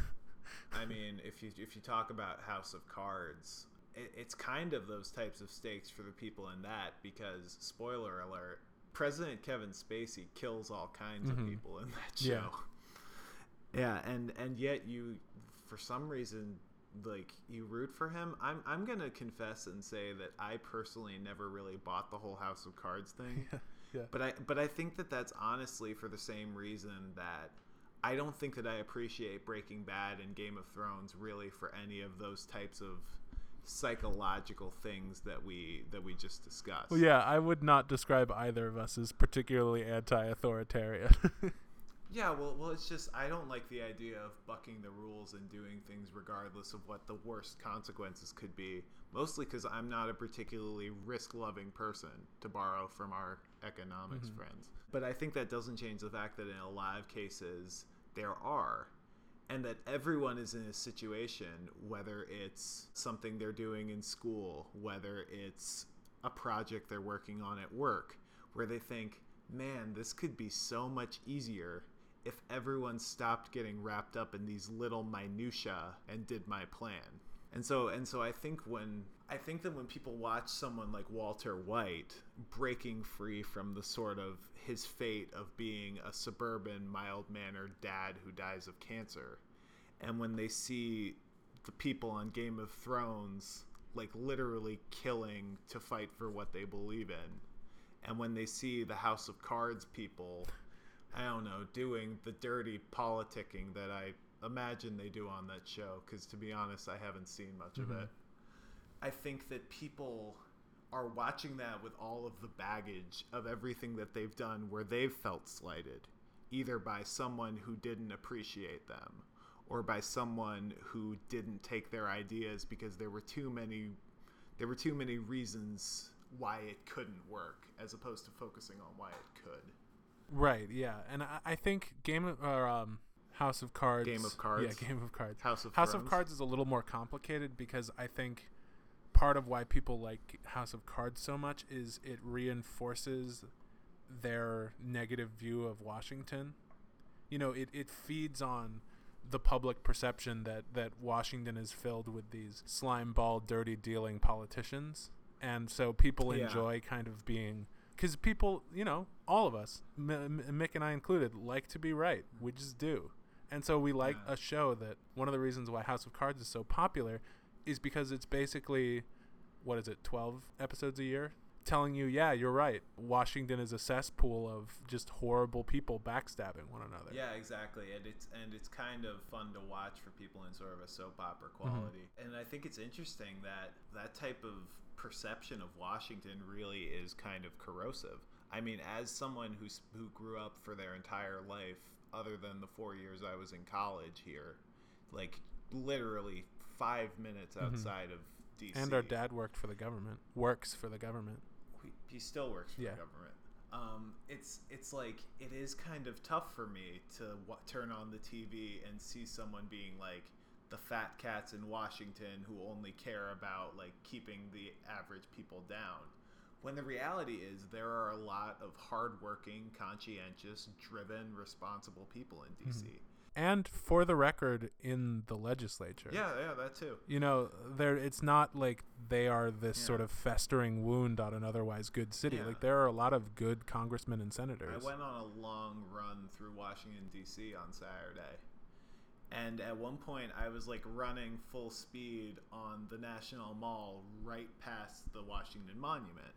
I mean, if you if you talk about House of Cards, it, it's kind of those types of stakes for the people in that because spoiler alert, President Kevin Spacey kills all kinds Mhm. of people in that show. Yeah. Yeah, and and yet you, for some reason, like you root for him. I'm I'm gonna confess and say that I personally never really bought the whole House of Cards thing. Yeah, yeah. But I but I think that that's honestly for the same reason that I don't think that I appreciate Breaking Bad and Game of Thrones really for any of those types of psychological things that we that we just discussed. Well, yeah, I would not describe either of us as particularly anti-authoritarian. Yeah, well, well, it's just I don't like the idea of bucking the rules and doing things regardless of what the worst consequences could be. Mostly because I'm not a particularly risk-loving person, to borrow from our economics Mhm. friends. But I think that doesn't change the fact that in a lot of cases there are, and that everyone is in a situation, whether it's something they're doing in school, whether it's a project they're working on at work, where they think, man, this could be so much easier if everyone stopped getting wrapped up in these little minutia and did my plan. And so and so I think when I think that when people watch someone like Walter White breaking free from the sort of his fate of being a suburban mild-mannered dad who dies of cancer and when they see the people on Game of Thrones like literally killing to fight for what they believe in and when they see the House of Cards people, I don't know, doing the dirty politicking that I imagine they do on that show, because to be honest, I haven't seen much of Mhm. it. I think that people are watching that with all of the baggage of everything that they've done where they've felt slighted, either by someone who didn't appreciate them or by someone who didn't take their ideas because there were too many there were too many reasons why it couldn't work as opposed to focusing on why it could. right. Yeah, and I, I think Game of or um, House of Cards. Game of Cards? Yeah, Game of Cards. House of House Thrones. of Cards is a little more complicated because I think part of why people like House of Cards so much is it reinforces their negative view of Washington. You know, it, it feeds on the public perception that, that Washington is filled with these slime ball, dirty dealing politicians. And so people Yeah. enjoy kind of being. Because people, you know, all of us, M- M- Mick and I included, like to be right. We just do. And so we like Yeah. a show that one of the reasons why House of Cards is so popular is because it's basically what is it, 12 episodes a year telling you, yeah, you're right. Washington is a cesspool of just horrible people backstabbing one another. Yeah, exactly. And it's and it's kind of fun to watch for people in sort of a soap opera Mm-hmm. quality. And I think it's interesting that that type of perception of Washington really is kind of corrosive. I mean, as someone who's who grew up for their entire life other than the four years I was in college here. Like literally five minutes outside of DC. Mm-hmm. And our dad worked for the government. Works for the government. he, he still works for Yeah. the government. Um, it's it's like it is kind of tough for me to w- turn on the TV and see someone being like the fat cats in Washington who only care about like keeping the average people down. When the reality is there are a lot of hardworking, conscientious, driven, responsible people in DC. And for the record, in the legislature. Yeah, yeah, that too. You know, there it's not like they are this Yeah. sort of festering wound on an otherwise good city. Yeah. Like there are a lot of good congressmen and senators. I went on a long run through Washington D.C. on Saturday, and at one point I was like running full speed on the National Mall right past the Washington Monument,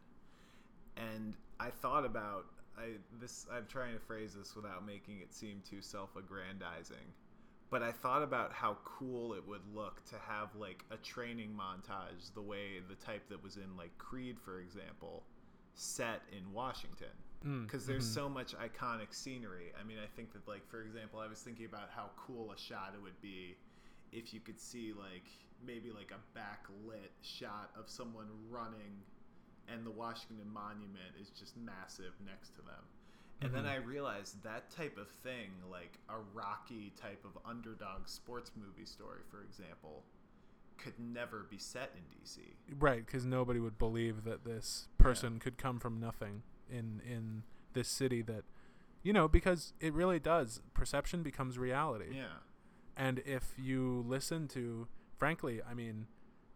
and I thought about I this I'm trying to phrase this without making it seem too self-aggrandizing. But I thought about how cool it would look to have like a training montage, the way the type that was in like Creed, for example, set in Washington Mm, because there's mhm. so much iconic scenery. I mean, I think that like for example, I was thinking about how cool a shot it would be if you could see like maybe like a backlit shot of someone running and the Washington Monument is just massive next to them. And then Mhm. I realized that type of thing, like a Rocky type of underdog sports movie story, for example, could never be set in DC. Right, because nobody would believe that this person could come from nothing in in this city that, you know, because it really does. Perception becomes reality. Yeah. And if you listen to, frankly, I mean,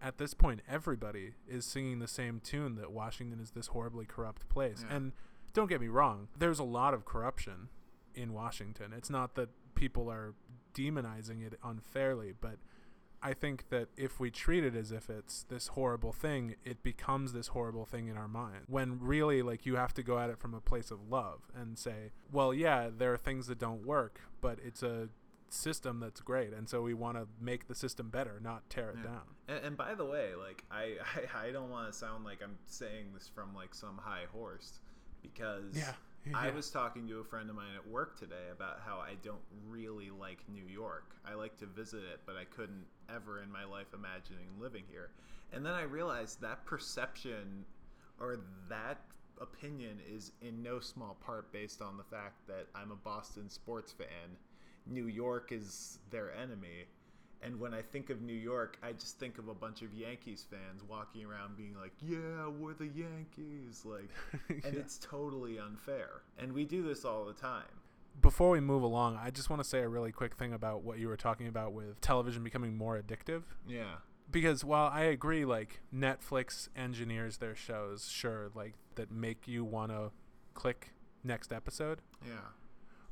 at this point, everybody is singing the same tune that Washington is this horribly corrupt place. Yeah. And don't get me wrong, there's a lot of corruption in Washington. It's not that people are demonizing it unfairly, but I think that if we treat it as if it's this horrible thing, it becomes this horrible thing in our mind. When really, like, you have to go at it from a place of love and say, well, yeah, there are things that don't work, but it's a system that's great. And so we want to make the system better, not tear it Yeah. down. And, and by the way, like I, I, I don't want to sound like I'm saying this from like some high horse, because Yeah. I was talking to a friend of mine at work today about how I don't really like New York. I like to visit it, but I couldn't ever in my life imagining living here. And then I realized that perception or that opinion is in no small part based on the fact that I'm a Boston sports fan. New York is their enemy. And when I think of New York, I just think of a bunch of Yankees fans walking around being like, "Yeah, we're the Yankees." Like and Yeah. it's totally unfair. And we do this all the time. Before we move along, I just want to say a really quick thing about what you were talking about with television becoming more addictive. Yeah. because while I agree, like Netflix engineers their shows, sure, like that make you want to click next episode. Yeah.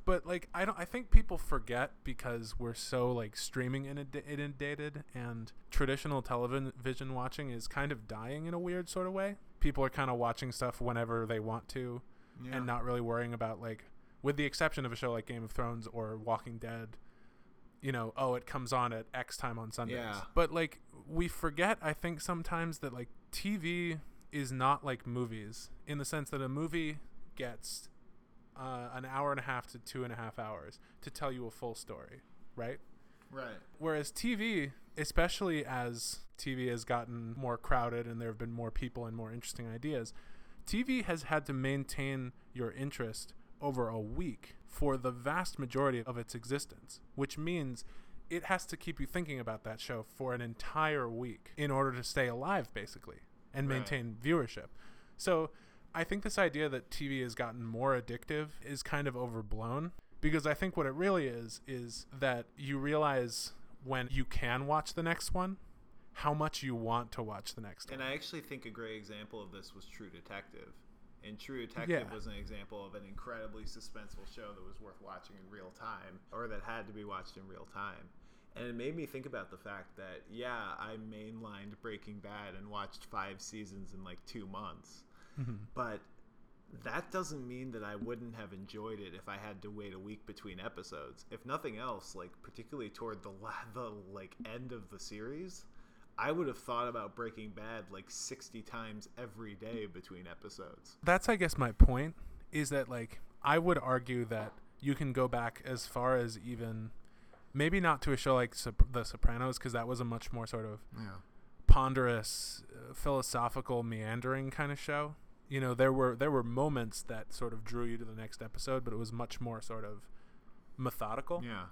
But like I don't, I think people forget because we're so like streaming inundated, and traditional television watching is kind of dying in a weird sort of way. People are kind of watching stuff whenever they want to, Yeah. and not really worrying about like, with the exception of a show like Game of Thrones or Walking Dead, you know, oh, it comes on at X time on Sundays. Yeah. But like we forget, I think sometimes that like TV is not like movies in the sense that a movie gets uh, an hour and a half to two and a half hours to tell you a full story, right? right. Whereas TV, especially as TV has gotten more crowded and there have been more people and more interesting ideas, TV has had to maintain your interest over a week for the vast majority of its existence, which means it has to keep you thinking about that show for an entire week in order to stay alive, basically, and Right. maintain viewership. So I think this idea that TV has gotten more addictive is kind of overblown because I think what it really is is that you realize when you can watch the next one how much you want to watch the next And one. And I actually think a great example of this was True Detective. And True Detective Yeah. was an example of an incredibly suspenseful show that was worth watching in real time, or that had to be watched in real time. And it made me think about the fact that, yeah, I mainlined Breaking Bad and watched five seasons in like two months. Mhm. But that doesn't mean that I wouldn't have enjoyed it if I had to wait a week between episodes. If nothing else, like particularly toward the la- the like end of the series, I would have thought about Breaking Bad like 60 times every day between episodes. That's I guess my point is that like I would argue that you can go back as far as even maybe not to a show like Sop- The Sopranos because that was a much more sort of Yeah. ponderous, uh, philosophical, meandering kind of show. You know, there were there were moments that sort of drew you to the next episode, but it was much more sort of methodical. Yeah.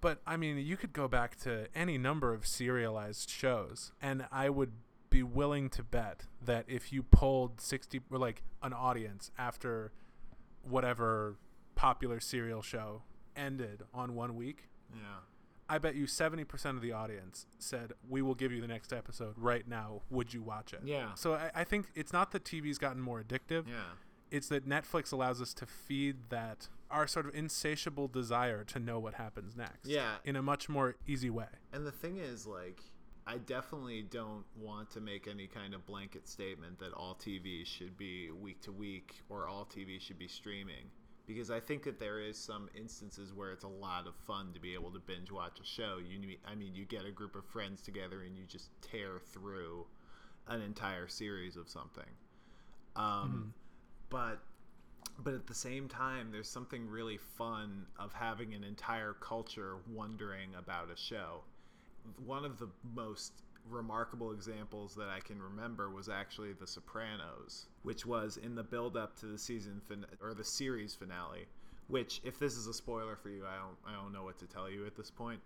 But I mean, you could go back to any number of serialized shows, and I would be willing to bet that if you polled sixty or like an audience after whatever popular serial show ended on one week, Yeah. I bet you seventy percent of the audience said, "We will give you the next episode right now. Would you watch it?" Yeah. So I, I think it's not that TV's gotten more addictive. Yeah. It's that Netflix allows us to feed that our sort of insatiable desire to know what happens next. Yeah. In a much more easy way. And the thing is, like, I definitely don't want to make any kind of blanket statement that all TV should be week to week or all TV should be streaming. Because I think that there is some instances where it's a lot of fun to be able to binge watch a show. You, need- I mean, you get a group of friends together and you just tear through an entire series of something. Um, But but at the same time there's something really fun of having an entire culture wondering about a show one of the most remarkable examples that i can remember was actually the sopranos which was in the build up to the season fin- or the series finale which if this is a spoiler for you i don't i don't know what to tell you at this point.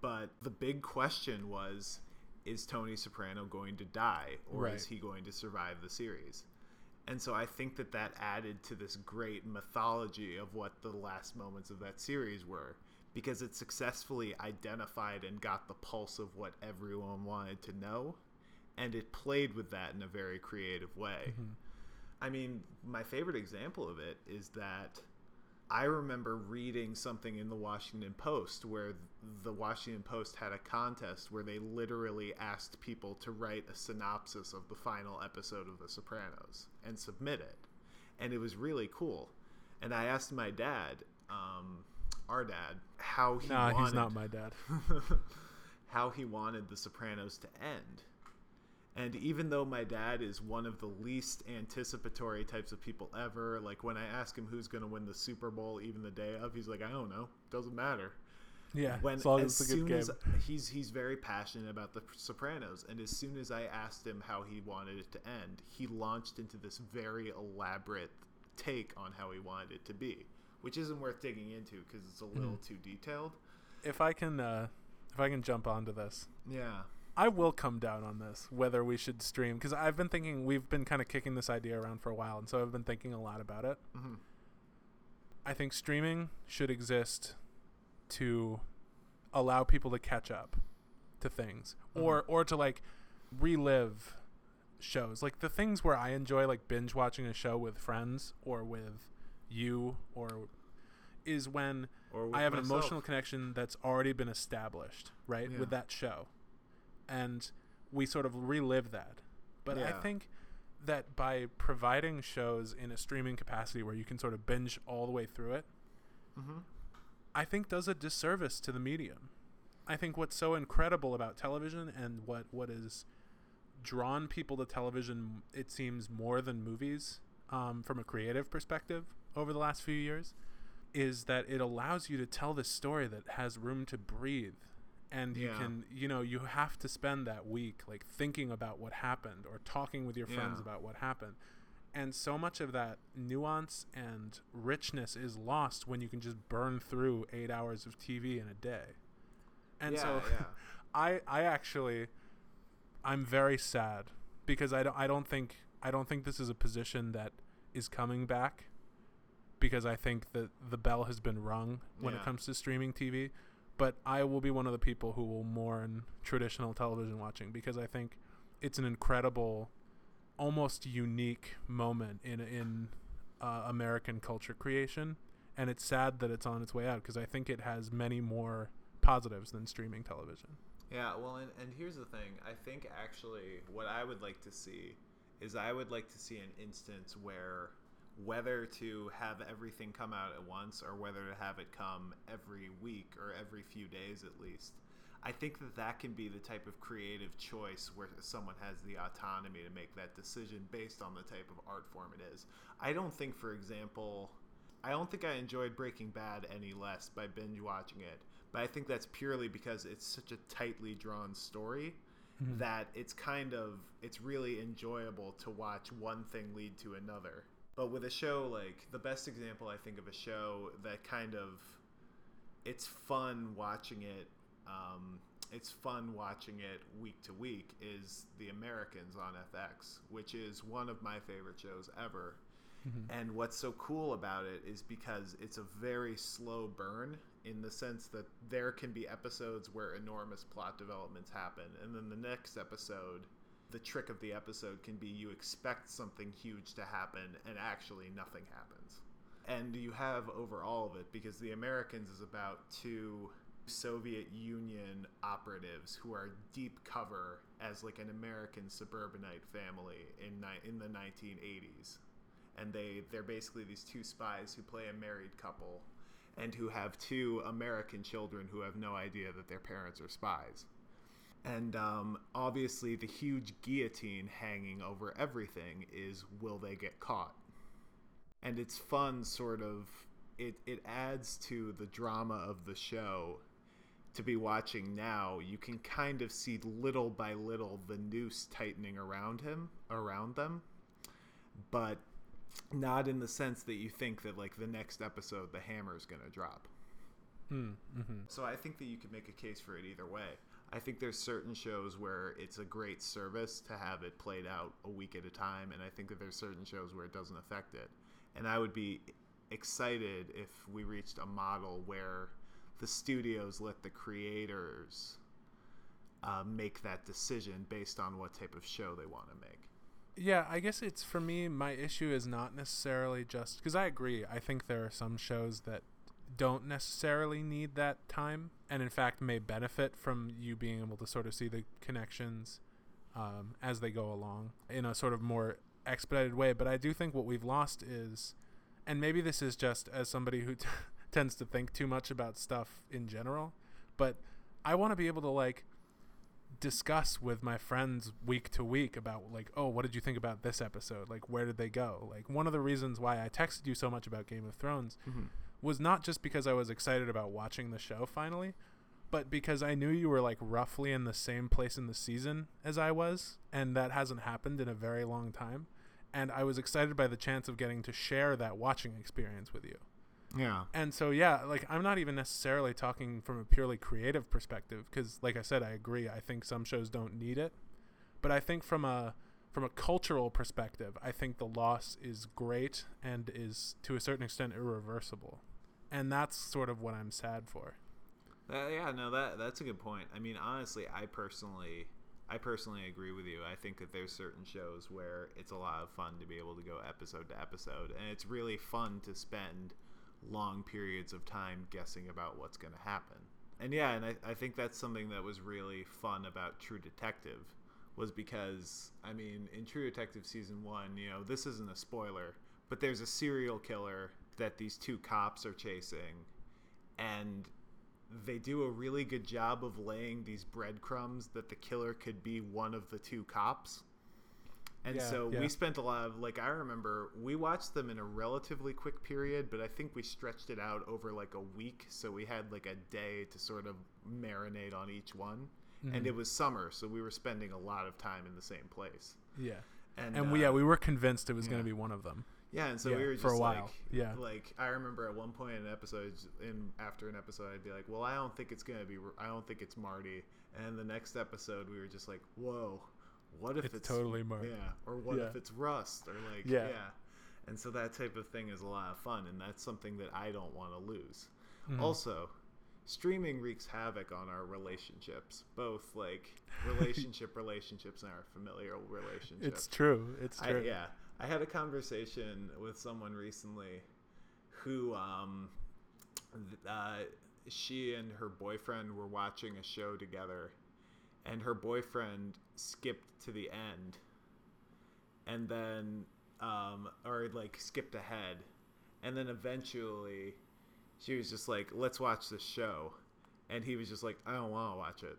But the big question was is tony soprano going to die or Right. is he going to survive the series? And so I think that that added to this great mythology of what the last moments of that series were because it successfully identified and got the pulse of what everyone wanted to know and it played with that in a very creative way. I mean, my favorite example of it is that I remember reading something in the Washington Post where the Washington Post had a contest where they literally asked people to write a synopsis of the final episode of The Sopranos and submit it. And it was really cool. And I asked my dad, um, our dad, how he Nah, wanted he's not my dad. how he wanted The Sopranos to end. And even though my dad is one of the least anticipatory types of people ever, like when I ask him who's going to win the Super Bowl even the day of, he's like, I don't know, doesn't matter. Yeah, When as long as as it's a good soon as he's he's very passionate about the Sopranos, and as soon as I asked him how he wanted it to end, he launched into this very elaborate take on how he wanted it to be, which isn't worth digging into because it's a little Mm-hmm. too detailed. if I can, uh, if I can jump onto this, Yeah. I will come down on this whether we should stream because I've been thinking we've been kind of kicking this idea around for a while, and so I've been thinking a lot about it. hmm I think streaming should exist to allow people to catch up to things or or to like relive shows. Like the things where I enjoy like binge watching a show with friends or with you or is when Or I have an myself. emotional connection that's already been established, right, Yeah. with that show. And we sort of relive that. But I think that by providing shows in a streaming capacity where you can sort of binge all the way through it, Mhm. I think does a disservice to the medium. I think what's so incredible about television and what what is drawn people to television, it seems more than movies, um, from a creative perspective over the last few years, is that it allows you to tell this story that has room to breathe, and you Yeah. can, you know, you have to spend that week like thinking about what happened or talking with your friends Yeah. about what happened. And so much of that nuance and richness is lost when you can just burn through eight hours of TV in a day. And yeah, so yeah. I I actually I'm very sad because I don't I don't think I don't think this is a position that is coming back because I think that the bell has been rung when it comes to streaming TV. But I will be one of the people who will mourn traditional television watching because I think it's an incredible, almost unique moment in in uh, American culture creation, and it's sad that it's on its way out because I think it has many more positives than streaming television. Yeah, well, and, and here's the thing. I think actually what I would like to see is I would like to see an instance where whether to have everything come out at once or whether to have it come every week or every few days at least. I think that that can be the type of creative choice where someone has the autonomy to make that decision based on the type of art form it is. I don't think, for example, I don't think I enjoyed Breaking Bad any less by binge watching it, but I think that's purely because it's such a tightly drawn story Mm-hmm. that it's kind of it's really enjoyable to watch one thing lead to another. But with a show like the best example I think of a show that kind of it's fun watching it. Um, it's fun watching it week to week. Is The Americans on FX, which is one of my favorite shows ever. And what's so cool about it is because it's a very slow burn in the sense that there can be episodes where enormous plot developments happen, and then the next episode, the trick of the episode can be you expect something huge to happen, and actually nothing happens. And you have over all of it because The Americans is about two Soviet Union operatives who are deep cover as like an American suburbanite family in ni- in the 1980s and they they're basically these two spies who play a married couple and who have two American children who have no idea that their parents are spies. And um, obviously, the huge guillotine hanging over everything is will they get caught? And it's fun, sort of. It, it adds to the drama of the show to be watching now. You can kind of see little by little the noose tightening around him, around them. But not in the sense that you think that like the next episode the hammer is going to drop Mm, hmm so i think that you could make a case for it either way i think there's certain shows where it's a great service to have it played out a week at a time and i think that there's certain shows where it doesn't affect it and i would be excited if we reached a model where the studios let the creators uh, make that decision based on what type of show they want to make Yeah, I guess it's for me. My issue is not necessarily just because I agree. I think there are some shows that don't necessarily need that time, and in fact may benefit from you being able to sort of see the connections um, as they go along in a sort of more expedited way. But I do think what we've lost is, and maybe this is just as somebody who t- tends to think too much about stuff in general, but I want to be able to like discuss with my friends week to week about like oh what did you think about this episode? Like where did they go? Like one of the reasons why i texted you so much about game of thrones was not just because i was excited about watching the show finally but because i knew you were like roughly in the same place in the season as i was and that hasn't happened in a very long time and i was excited by the chance of getting to share that watching experience with you. Yeah. And so yeah like i'm not even necessarily talking from a purely creative perspective because like i said i agree i think some shows don't need it but i think from a from a cultural perspective i think the loss is great and is to a certain extent irreversible and that's sort of what i'm sad for Uh, yeah, no, that that's a good point. I mean, honestly, I personally, I personally agree with you. I think that there's certain shows where it's a lot of fun to be able to go episode to episode, and it's really fun to spend long periods of time guessing about what's going to happen. And yeah, and I, I think that's something that was really fun about True Detective was because I mean, in True Detective season one, you know, this isn't a spoiler, but there's a serial killer that these two cops are chasing, and they do a really good job of laying these breadcrumbs that the killer could be one of the two cops. And Yeah, so yeah. we spent a lot of like I remember we watched them in a relatively quick period, but I think we stretched it out over like a week, so we had like a day to sort of marinate on each one. Mm-hmm. And it was summer, so we were spending a lot of time in the same place. yeah And, and we uh, yeah we were convinced it was going to be one of them yeah, and so Yeah, we were just for a like, while. Yeah. like I remember at one point in an episode, in after an episode, I'd be like, "Well, I don't think it's gonna be. I don't think it's Marty." And the next episode, we were just like, "Whoa, what if It's it's, totally Marty. Yeah, or what Yeah. if it's Rust? Or like, Yeah. yeah. And so that type of thing is a lot of fun, and that's something that I don't want to lose. Mhm. Also, streaming wreaks havoc on our relationships, both like relationship relationships and our familial relationships. it's true it's I, true yeah, I had a conversation with someone recently who, um, uh, she and her boyfriend were watching a show together, and her boyfriend skipped to the end, and then, um, or like skipped ahead, and then eventually, she was just like, "Let's watch this show," and he was just like, "I don't want to watch it."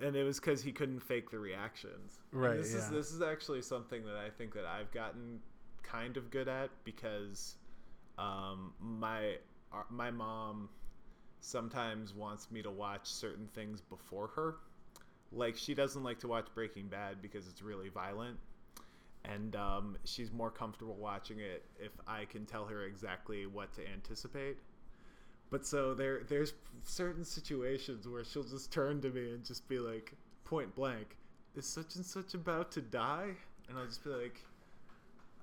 And it was because he couldn't fake the reactions. And Right, This is this is actually something that I think that I've gotten kind of good at because um, my uh, my mom sometimes wants me to watch certain things before her. Like she doesn't like to watch Breaking Bad because it's really violent, and um, she's more comfortable watching it if I can tell her exactly what to anticipate. But so there there's certain situations where she'll just turn to me and just be like point blank, is such and such about to die? And I'll just be like,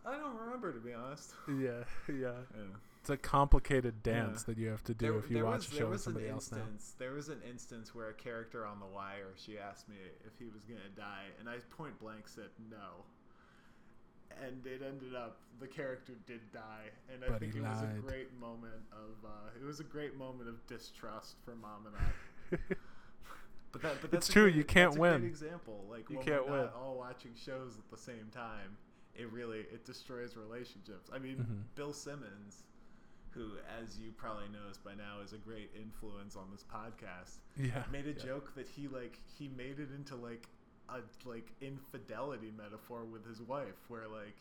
I don't remember to be honest. Yeah, yeah. Yeah. It's a complicated dance Yeah. that you have to do There, if you watch was, a show with somebody else now. instance. There was an instance where a character on The Wire, she asked me if he was gonna die, and I point blank said no. And it ended up the character did die, and I But think he it was a great moment of uh, it was a great moment of distrust for mom and I. But that, but that's a true, great- you can't that's a win. Great example, like You when can't we're win. not all watching shows at the same time, it really it destroys relationships. I mean, Mhm. Bill Simmons, who, as you probably knows by now, is a great influence on this podcast, yeah. made a yeah. joke that he like he made it into like a like infidelity metaphor with his wife, where like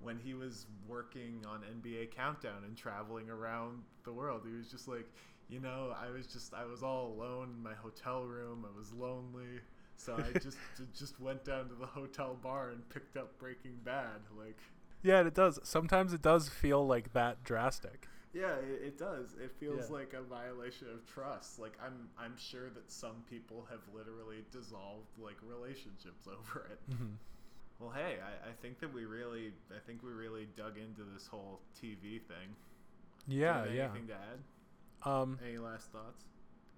when he was working on NBA Countdown and traveling around the world, he was just like, you know, I was just I was all alone in my hotel room. I was lonely. So I just just went down to the hotel bar and picked up Breaking Bad. Like, Yeah, it does. Sometimes it does feel like that drastic. Yeah, it, it does. It feels Yeah. like a violation of trust. Like I'm I'm sure that some people have literally dissolved like relationships over it. hmm Well, hey, I, I think that we really, I think we really dug into this whole TV thing. Do you Yeah, have yeah. Anything to add? Um, Any last thoughts?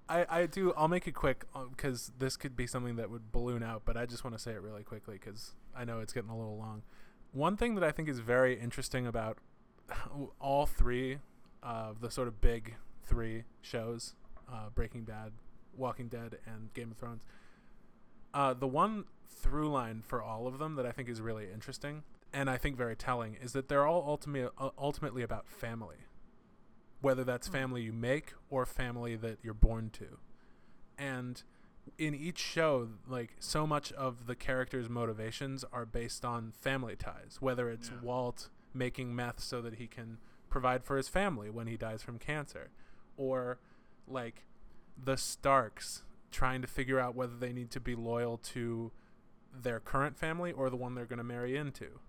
I, I do. I'll make it quick because this could be something that would balloon out, but I just want to say it really quickly because I know it's getting a little long. One thing that I think is very interesting about all three of the sort of big three shows uh, Breaking Bad, Walking Dead, and Game of Thrones uh, the one through line for all of them that I think is really interesting and I think very telling is that they're all ultimately, uh, ultimately about family whether that's Hmm. family you make or family that you're born to. And in each show, like so much of the characters' motivations are based on family ties, whether it's Yeah. Walt making meth so that he can provide for his family when he dies from cancer, or like the Starks trying to figure out whether they need to be loyal to their current family or the one they're going to marry into.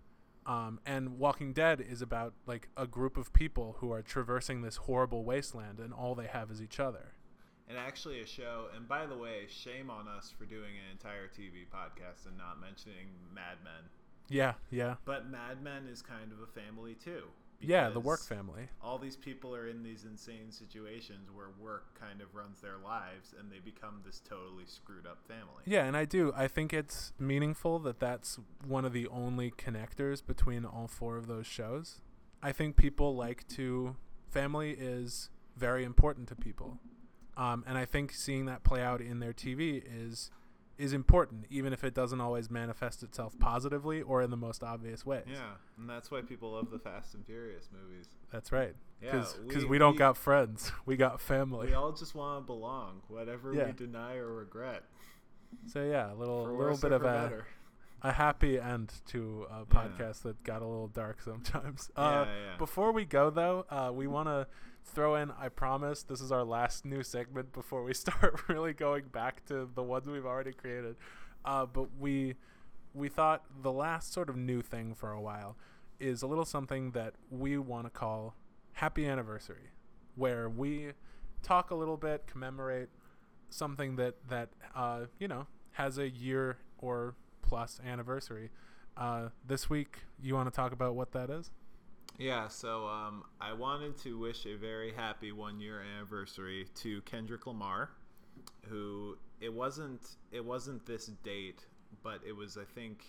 Um, and Walking Dead is about like a group of people who are traversing this horrible wasteland, and all they have is each other. And actually, a show. And by the way, shame on us for doing an entire TV podcast and not mentioning Mad Men. Yeah, yeah, But Mad Men is kind of a family too. Yeah. The work family. All these people are in these insane situations where work kind of runs their lives, and they become this totally screwed up family. Yeah, and I do. I think it's meaningful that that's one of the only connectors between all four of those shows. I think people like to. Family is very important to people, um, and I think seeing that play out in their TV is is important, even if it doesn't always manifest itself positively or in the most obvious ways. Yeah, and that's why people love the Fast and Furious movies. That's right. Yeah, Because we, don't got friends, we got family. We all just want to belong, whatever Yeah. we deny or regret. so yeah, a little little bit of a better. A happy end to a Yeah. podcast that got a little dark sometimes. Uh, yeah, yeah. Before we go though, uh, we want to throw in. I promise this is our last new segment before we start really going back to the ones we've already created. Uh, but we we thought the last sort of new thing for a while is a little something that we want to call happy anniversary, where we talk a little bit, commemorate something that that uh, you know has a year or plus anniversary. Uh, this week, you want to talk about what that is? Yeah, so um, I wanted to wish a very happy one year anniversary to Kendrick Lamar, who it wasn't it wasn't this date, but it was I think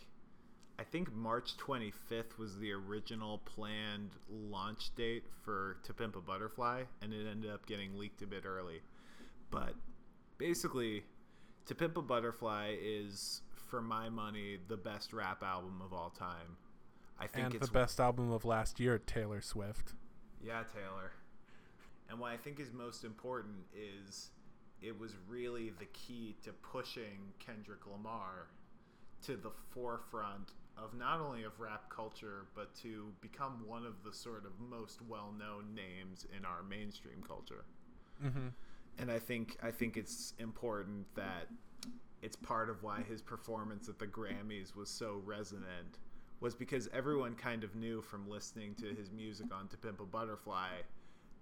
I think March 25th was the original planned launch date for To Pimp a Butterfly, and it ended up getting leaked a bit early. But basically, To Pimp a Butterfly is, for my money, the best rap album of all time. I think and it's the best album of last year, Taylor Swift. yeah, Taylor. And what I think is most important is it was really the key to pushing Kendrick Lamar to the forefront of not only of rap culture, but to become one of the sort of most well-known names in our mainstream culture. Mm-hmm. And I think I think it's important that it's part of why his performance at the Grammys was so resonant was because everyone kind of knew from listening to his music on To Pimp a Butterfly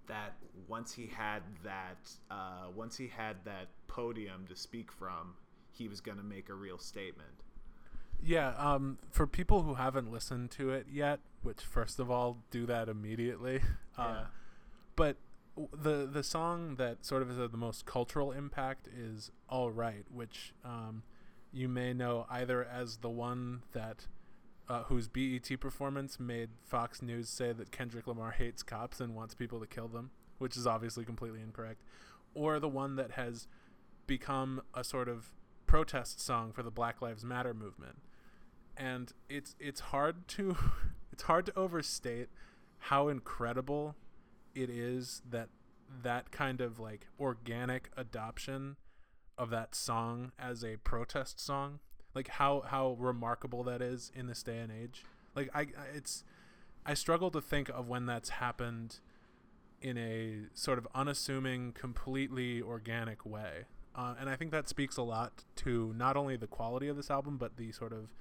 that once he had that uh, once he had that podium to speak from, he was going to make a real statement. Yeah, um, for people who haven't listened to it yet, which first of all, do that immediately. Uh, Yeah. But the the song that sort of has the most cultural impact is "Alright," which um, you may know either as the one that uh, whose BET performance made Fox News say that Kendrick Lamar hates cops and wants people to kill them, which is obviously completely incorrect, or the one that has become a sort of protest song for the Black Lives Matter movement. And it's it's hard to it's hard to overstate how incredible it is that that kind of like organic adoption of that song as a protest song. Like how how remarkable that is in this day and age. Like i it's i struggle to think of when that's happened in a sort of unassuming completely organic way. Uh, and i think that speaks a lot to not only the quality of this album but the sort of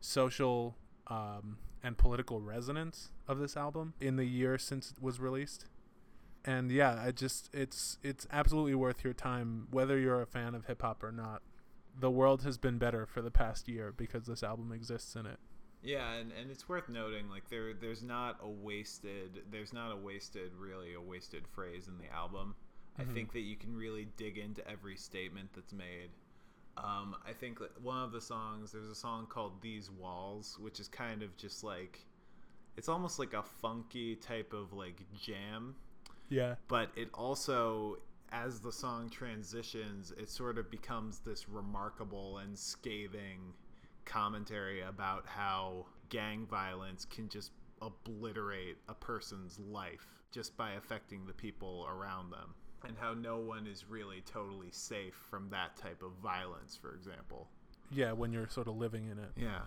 social um, and political resonance of this album in the year since it was released and yeah i just it's it's absolutely worth your time whether you're a fan of hip-hop or not the world has been better for the past year because this album exists in it Yeah, and, and it's worth noting like there there's not a wasted there's not a wasted really a wasted phrase in the album. I Mhm. think that you can really dig into every statement that's made. Um, I think one of the songs there's a song called "These Walls," which is kind of just like it's almost like a funky type of like jam. Yeah. But it also as the song transitions it sort of becomes this remarkable and scathing commentary about how gang violence can just obliterate a person's life just by affecting the people around them and how no one is really totally safe from that type of violence for example. Yeah when you're sort of living in it. Yeah.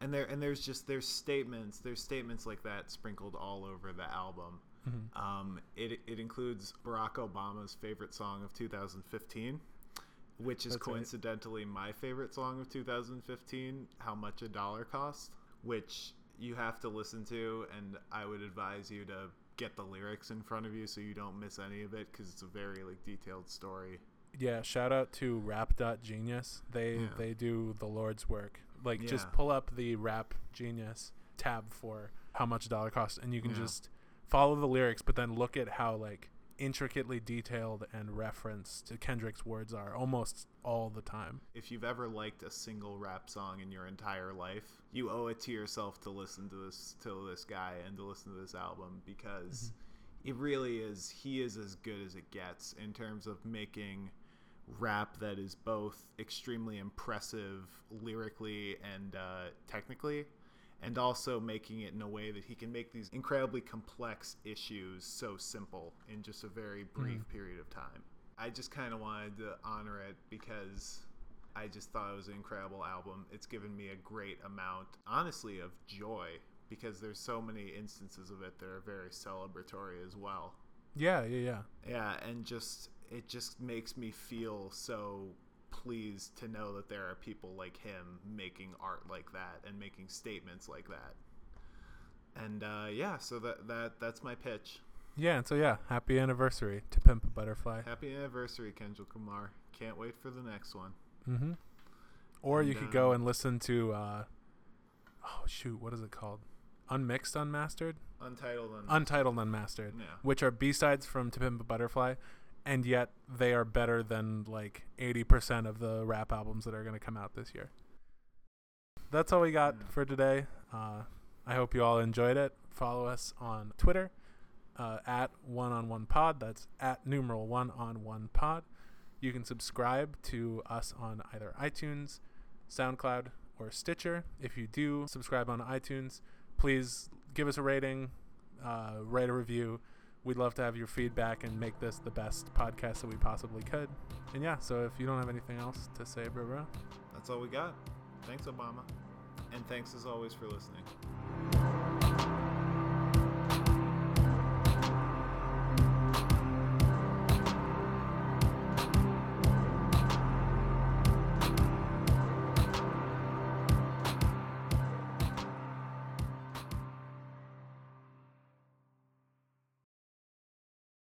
And there and there's just there's statements there's statements like that sprinkled all over the album. Mhm. um, it, it includes Barack Obama's favorite song of 2015, which is That's coincidentally my favorite song of 2015, How Much a Dollar Cost, which you have to listen to, and I would advise you to get the lyrics in front of you so you don't miss any of it because it's a very like detailed story. yeah shout out to rap.genius they Yeah. they do the lord's work like just pull up the rap genius tab for how much a dollar costs and you can Yeah. just follow the lyrics but then look at how like intricately detailed and referenced to kendrick's words are almost all the time. If you've ever liked a single rap song in your entire life, you owe it to yourself to listen to this to this guy and to listen to this album because it really is he is as good as it gets in terms of making rap that is both extremely impressive lyrically and uh, technically and also making it in a way that he can make these incredibly complex issues so simple in just a very hmm. brief period of time. I just kind of wanted to honor it because I just thought it was an incredible album. It's given me a great amount, honestly, of joy because there's so many instances of it that are very celebratory as well. yeah yeah yeah Yeah, and just it just makes me feel so pleased to know that there are people like him making art like that and making statements like that. And uh, yeah, so that that that's my pitch. yeah and so yeah happy anniversary to pimp a butterfly Happy anniversary, Kendrick Lamar. Can't wait for the next one. mm-hmm. or you And, could go um, and listen to uh oh shoot what is it called unmixed unmastered Untitled and untitled unmastered yeah. which are b-sides from to pimp a butterfly and yet they are better than like 80% of the rap albums that are going to come out this year. That's all we got Yeah. for today. Uh, i hope you all enjoyed it. Follow us on twitter uh, at one on one pod. That's at numeral one on one pod. You can subscribe to us on either itunes soundcloud or stitcher. If you do subscribe on itunes please give us a rating uh, write a review we'd love to have your feedback and make this the best podcast that we possibly could and yeah so if you don't have anything else to say bro bro That's all we got. Thanks, Obama. And thanks as always for listening.